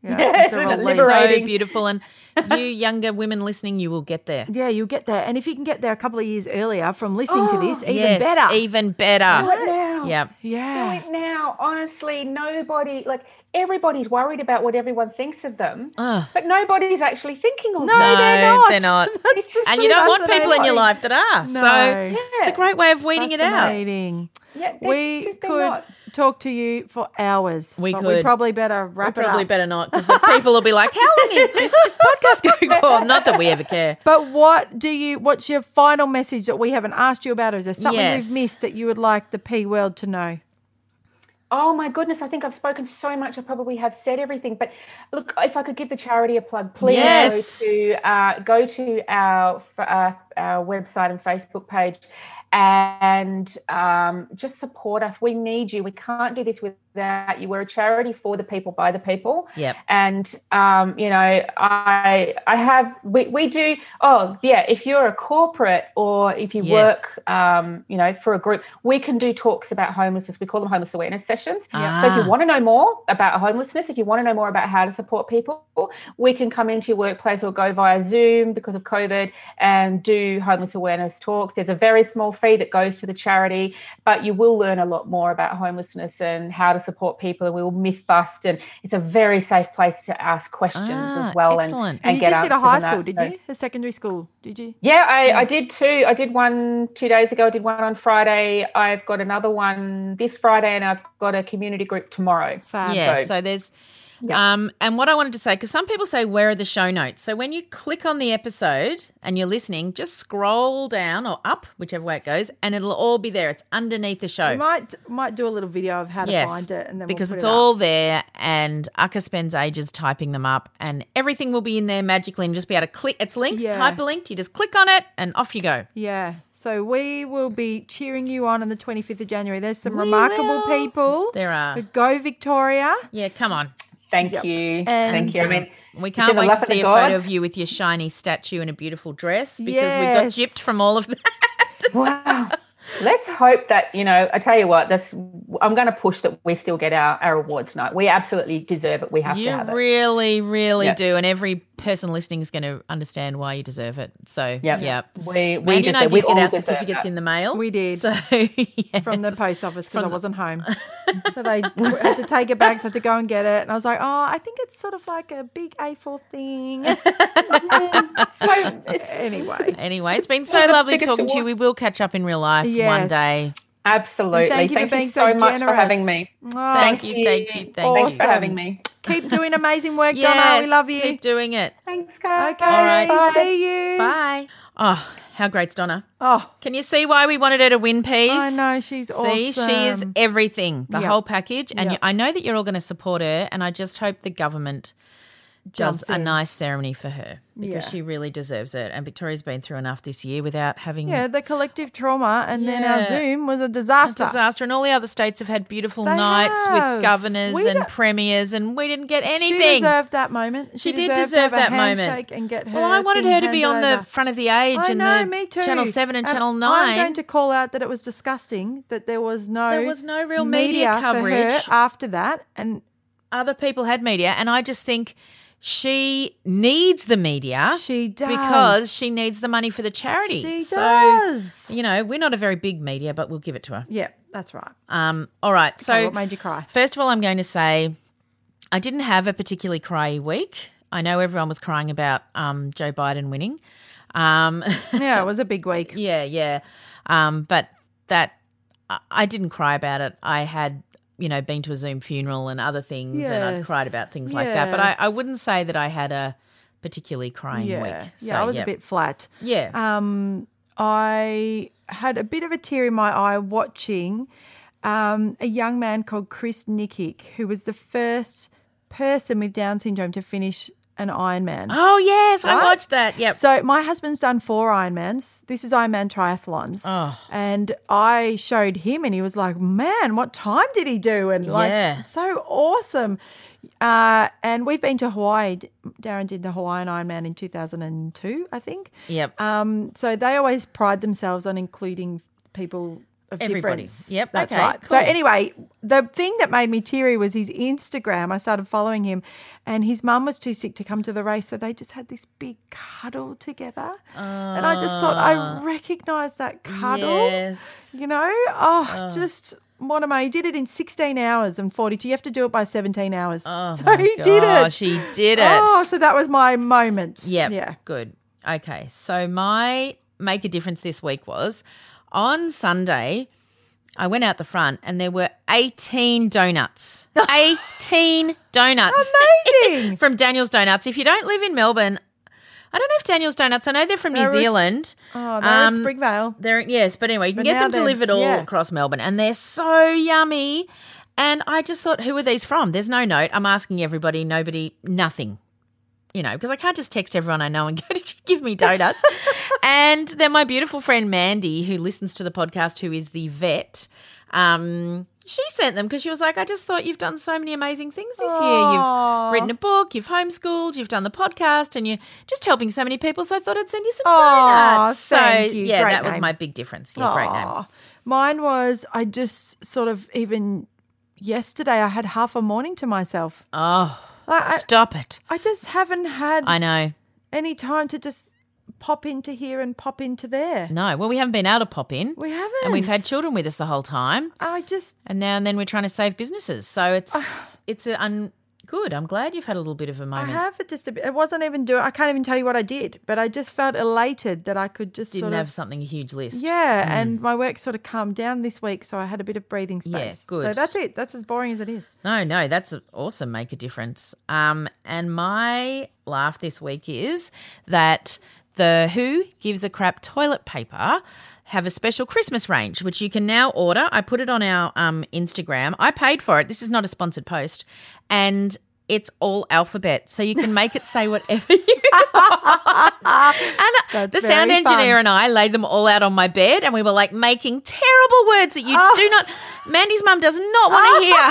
Yeah, Yeah, it's a it's relief. so beautiful, and you younger women listening, you will get there. Yeah, you'll get there. And if you can get there a couple of years earlier from listening to this, even yes, better. even better. Do it now. Yeah. Yeah. Do it now. Honestly, nobody like everybody's worried about what everyone thinks of them, Ugh. but nobody's actually thinking of No, them. they're not. they're not. That's just and you don't want people in your life that are. So No. it's a great way of weeding it out. Fascinating. Yeah, We just- could not. Talk to you for hours. We but We could. probably better We wrap it probably up. better not because the people will be like, "How long is this, this podcast going for?" Not that we ever care. But what do you? What's your final message that we haven't asked you about? Or is there something Yes. we've missed that you would like the P world to know? Oh my goodness, I think I've spoken so much. I probably have said everything. But look, if I could give the charity a plug, please Yes. go to uh, go to our uh, our website and Facebook page and um, just support us. We need you. We can't do this without you. We're a charity for the people, by the people. Yep. And um, you know, I I have we, we do. Oh yeah, if you're a corporate or if you Yes. work, um, you know, for a group, we can do talks about homelessness. We call them homeless awareness sessions. So if Ah. you want to know more about homelessness, if you want to know more about how to support people, we can come into your workplace or go via Zoom because of COVID and do homeless awareness talks. There's a very small fee that goes to the charity, but you will learn a lot more about homelessness and how to support people. And we will myth bust, and it's a very safe place to ask questions Ah, as well. excellent. And, And, and you get just did a high and that. school, did you? A secondary school, did you? yeah, I, I did two. I did one two days ago. I did one on Friday. I've got another one this Friday, and I've got a community group tomorrow. Fab. Yeah, So- so there's Yeah. um and what I wanted to say because some people say where are the show notes. So when you click on the episode and you're listening, just scroll down or up, whichever way it goes, and it'll all be there. It's underneath the show. We might might do a little video of how to yes, find it, and then because we'll it's it all there, and Akka spends ages typing them up, and everything will be in there magically, and just be able to click. It's linked, Yeah. hyperlinked. You just click on it, and off you go. Yeah. So we will be cheering you on on the 25th of January. There's some We remarkable will. people. There are. Go Victoria. Yeah, come on. Thank Yep. you. And- Thank you. I mean, We can't wait to see a gods. photo of you with your shiny statue and a beautiful dress because we got Yes. gypped from all of that. Wow. Let's hope that, you know, I tell you what, that's I'm going to push that we still get our, our awards night. We absolutely deserve it. We have You to have it. really, really Yeah. do, and every person listening is going to understand why you deserve it. So, Yep. yeah. We, we Mani and I deserve- we did get our certificates that. in the mail. We did. So, yes. from the post office because I wasn't home. so they had to take it back, so I had to go and get it. And I was like, oh, I think it's sort of like a big A4 thing. anyway, Anyway, it's been so lovely talking to you. We will catch up in real life one Yes. day. Absolutely. And thank you for being so, so much generous. for having me. Oh, Thank you, thank you, thank Thanks you. for having me. Keep doing amazing work, Yes, Donna. We love you. Keep doing it. Thanks, guys. okay, All right. Bye. see you. Bye. Oh, how great's Donna? Oh, Can you see why we wanted her to win, Peas? I know she's See, awesome. she is everything, the Yep. whole package. And Yep. I know that you're all going to support her, and I just hope the government does a nice ceremony for her because Yeah. she really deserves it. And Victoria's been through enough this year without having Yeah, the collective trauma, and then our Zoom was a a disaster. disaster. And all the other states have had beautiful They nights have. with governors We and don't- premiers, and we didn't get anything. She deserved that moment. She did deserve that moment. And get her well, I wanted her to be on handed the front of the age I and know, the me too. Channel 7 and, Channel 9. I'm going to call out that it was disgusting that there was no There was no real media her coverage. after that, and Other people had media, and I just think she needs the media. she does because she needs the money for the charity. She so, does. you know, we're not a very big media, but we'll give it to her. Yeah, that's right. Um, all right. So, Okay, what made you cry? first of all, I'm going to say I didn't have a particularly cryy week. I know everyone was crying about um, Joe Biden winning. Um, Yeah, it was a big week. yeah, yeah. Um, but that I didn't cry about it. I had. You know, been to a Zoom funeral and other things, and I'd cried about things like that. But I, I wouldn't say that I had a particularly crying Yeah, week. yeah, I was yeah. a bit flat. Yeah. Um, I had a bit of a tear in my eye watching um, a young man called Chris Nikic, who was the first person with Down syndrome to finish an Ironman. Oh yes, I watched that. Yep. So my husband's done four Ironmans. This is Ironman triathlons. Oh. And I showed him and he was like, man, what time did he do? And like, Yeah. so awesome. Uh, and we've been to Hawaii. Darren did the Hawaiian Ironman in 2002, I think. Yep. Um, so they always pride themselves on including people of Everybody. difference. Yep, that's okay, right. So anyway, the thing that made me teary was his Instagram. I started following him, and his mum was too sick to come to the race, so they just had this big cuddle together. and I just thought I recognised that cuddle. Ah. Yes. You know, oh, just. What am I? He did it in 16 hours and 42. You have to do it by 17 hours. Oh so my he did it. gosh, he did it. Oh, so that was my moment. Yep. Yeah. Good. Okay. So my make a difference this week was on Sunday. I went out the front and there were 18 donuts. 18 donuts. Amazing. From Daniel's Donuts. If you don't live in Melbourne, I don't know if Daniel's Donuts, I know they're from New They're Zealand. Oh, they're Um, in Springvale. They're yes, but anyway, you can But get them delivered all yeah. across Melbourne, and they're so yummy. And I just thought, who are these from? There's no note. I'm asking everybody, nobody, nothing. You know, because I can't just text everyone I know and go, "Did you give me donuts?" and then my beautiful friend Mandy, who listens to the podcast, who is the vet, um, she sent them because she was like, "I just thought you've done so many amazing things this year. You've written a book, you've homeschooled, you've done the podcast, and you're just helping so many people. So I thought I'd send you some Aw, donuts. thank so you. yeah, Great that was my big difference. Yeah, great name. Mine was I just sort of even yesterday I had half a morning to myself. Oh, Like, I, stop it. I just haven't had I know. any time to just pop into here and pop into there. No, well, we haven't been able to pop in. We haven't. And we've had children with us the whole time. I just And now and then we're trying to save businesses. So it's ah. it's an un- good. I'm glad you've had a little bit of a moment. I have it just a bit. It wasn't even doing. I can't even tell you what I did, but I just felt elated that I could just Didn't sort have of. something a huge list. Yeah, and my work sort of calmed down this week, so I had a bit of breathing space. Yeah, good. So that's it. That's as boring as it is. No, no, that's awesome. Make a difference. Um, and my laugh this week is that the Who gives a crap toilet paper have a special Christmas range, which you can now order. I put it on our um, Instagram. I paid for it. This is not a sponsored post, and it's all alphabet, so you can make it say whatever you want. And That's the sound engineer fun. and I laid them all out on my bed, and we were like making terrible words that you Oh. do not. Mani's mum does not want to hear.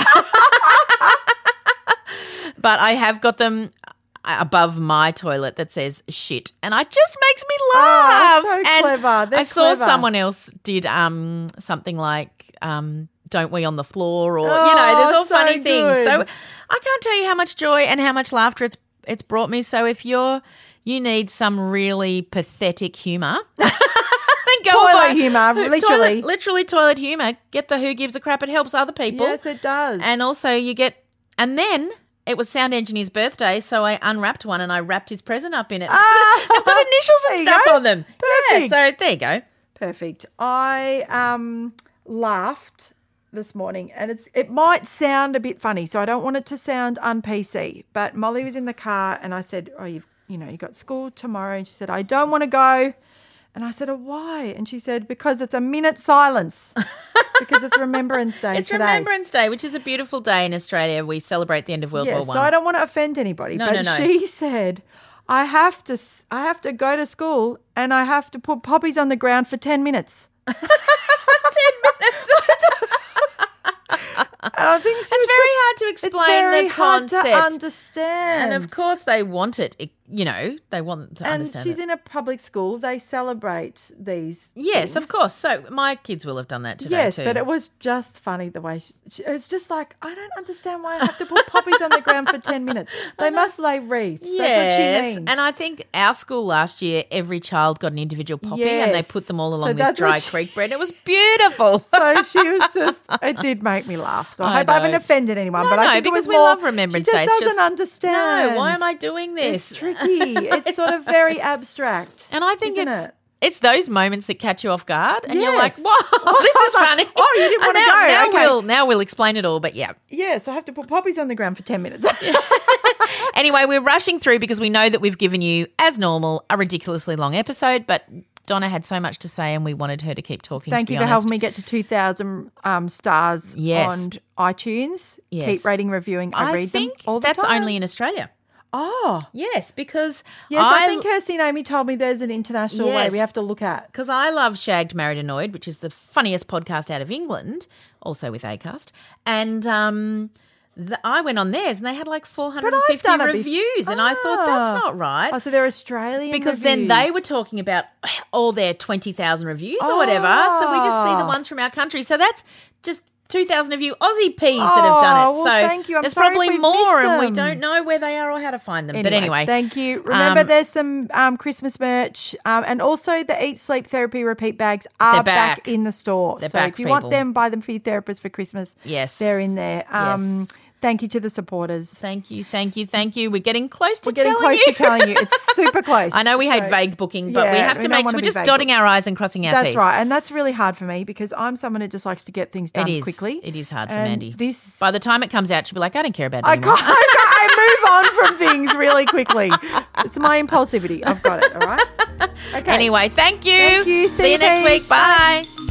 but I have got them above my toilet that says shit and I just makes me laugh. Oh, so and clever. They're I saw clever. someone else did um something like um don't we on the floor or you know there's Oh, all so funny things. So. I can't tell you how much joy and how much laughter it's it's brought me. So if you're you need some really pathetic humor Go Toilet buy- humour, Toilet- literally. literally toilet humor. Get the who gives a crap. It helps other people. Yes, it does. And also you get, and then it was Sound Engineer's birthday, so I unwrapped one and I wrapped his present up in it. Ah, They've got initials and stuff go. on them. Perfect. Yeah, so there you go. Perfect. I um laughed this morning and it's it might sound a bit funny, so I don't want it to sound un PC. But Molly was in the car and I said, Oh, you've you know, you got school tomorrow and she said, I don't want to go. And I said, Oh, why? And she said, Because it's a minute silence. because it's Remembrance Day It's today. Remembrance Day, which is a beautiful day in Australia. We celebrate the end of World War One. so I don't want to offend anybody, No, but no, no. she said, "I have to, I have to go to school and I have to put poppies on the ground for ten minutes." ten minutes. and I think she It's very just- hard to it's explain very the hard to concept. understand. and of course, they want it. It- You know, they want to understand. and she's it. in a public school. They celebrate these. yes, of course. So my kids will have done that today Yes, too. but it was just funny the way she, she, it was just like I don't understand why I have to put poppies on the ground for ten minutes. They must lay wreaths. That's what she means. And I think our school last year, every child got an individual poppy and they put them all So along this dry she- creek bread. It was beautiful. so she was just it did make me laugh. So I, I hope I haven't offended anyone. No, but I no, think it because was we more- love Remembrance she just doesn't just, understand. No, why am I doing this? It's tricky. It's sort of very abstract. and I think it's it? it's those moments that catch you off guard, and you're like, Yes. "Whoa, this is funny." oh, you didn't wanna go. Now Okay. we'll now we'll explain it all. But yeah. Yeah, so I have to put poppies on the ground for ten minutes. Anyway, we're rushing through because we know that we've given you, as normal, a ridiculously long episode, but. Donna had so much to say, and we wanted her to keep talking. Thank to you for honest. helping me get to two thousand um, stars Yes. on iTunes. Yes. Keep rating, reviewing. I, I read think them all the that's time. only in Australia. Oh, Yes, because yes. I, think Kirsty and Amy told me there's an international way we have to look at. because I love Shagged, Married, Annoyed, which is the funniest podcast out of England, also with Acast, and um, the, I went on theirs and they had like 450 done it bef- reviews, and I thought that's Ah. not right. Oh, so they're Australian because then they were talking about all their 20,000 reviews or whatever. So we just see the Oh. ones from our country. So that's just 2,000 of you Aussie peas that have done it. Oh, well, so thank you. I'm there's probably more and we don't know where they are or how to find them. but anyway. thank you. Remember, um, there's some um, Christmas merch, um, and also the Eat Sleep Therapy repeat bags are back. back. in the store. They're so back, if you want them, buy them for your therapist for Christmas. Yes. they're in there. Um, Yes. Thank you to the supporters. Thank you, thank you, thank you. We're getting close to We're getting telling close you. to telling you. It's super close. I know we hate So- vague booking, but we have to don't make wanna we're just vague dotting our I's and crossing our That's T's. right, and that's really hard for me because I'm someone who just likes to get things done It is quickly. It is hard for And Mani. This By the time it comes out, she'll be like, I don't care about it I anymore. can't. I move on from things really quickly. It's my impulsivity. I've got it. All right. Okay. Anyway, thank you. Thank you. See, See you next week. Bye.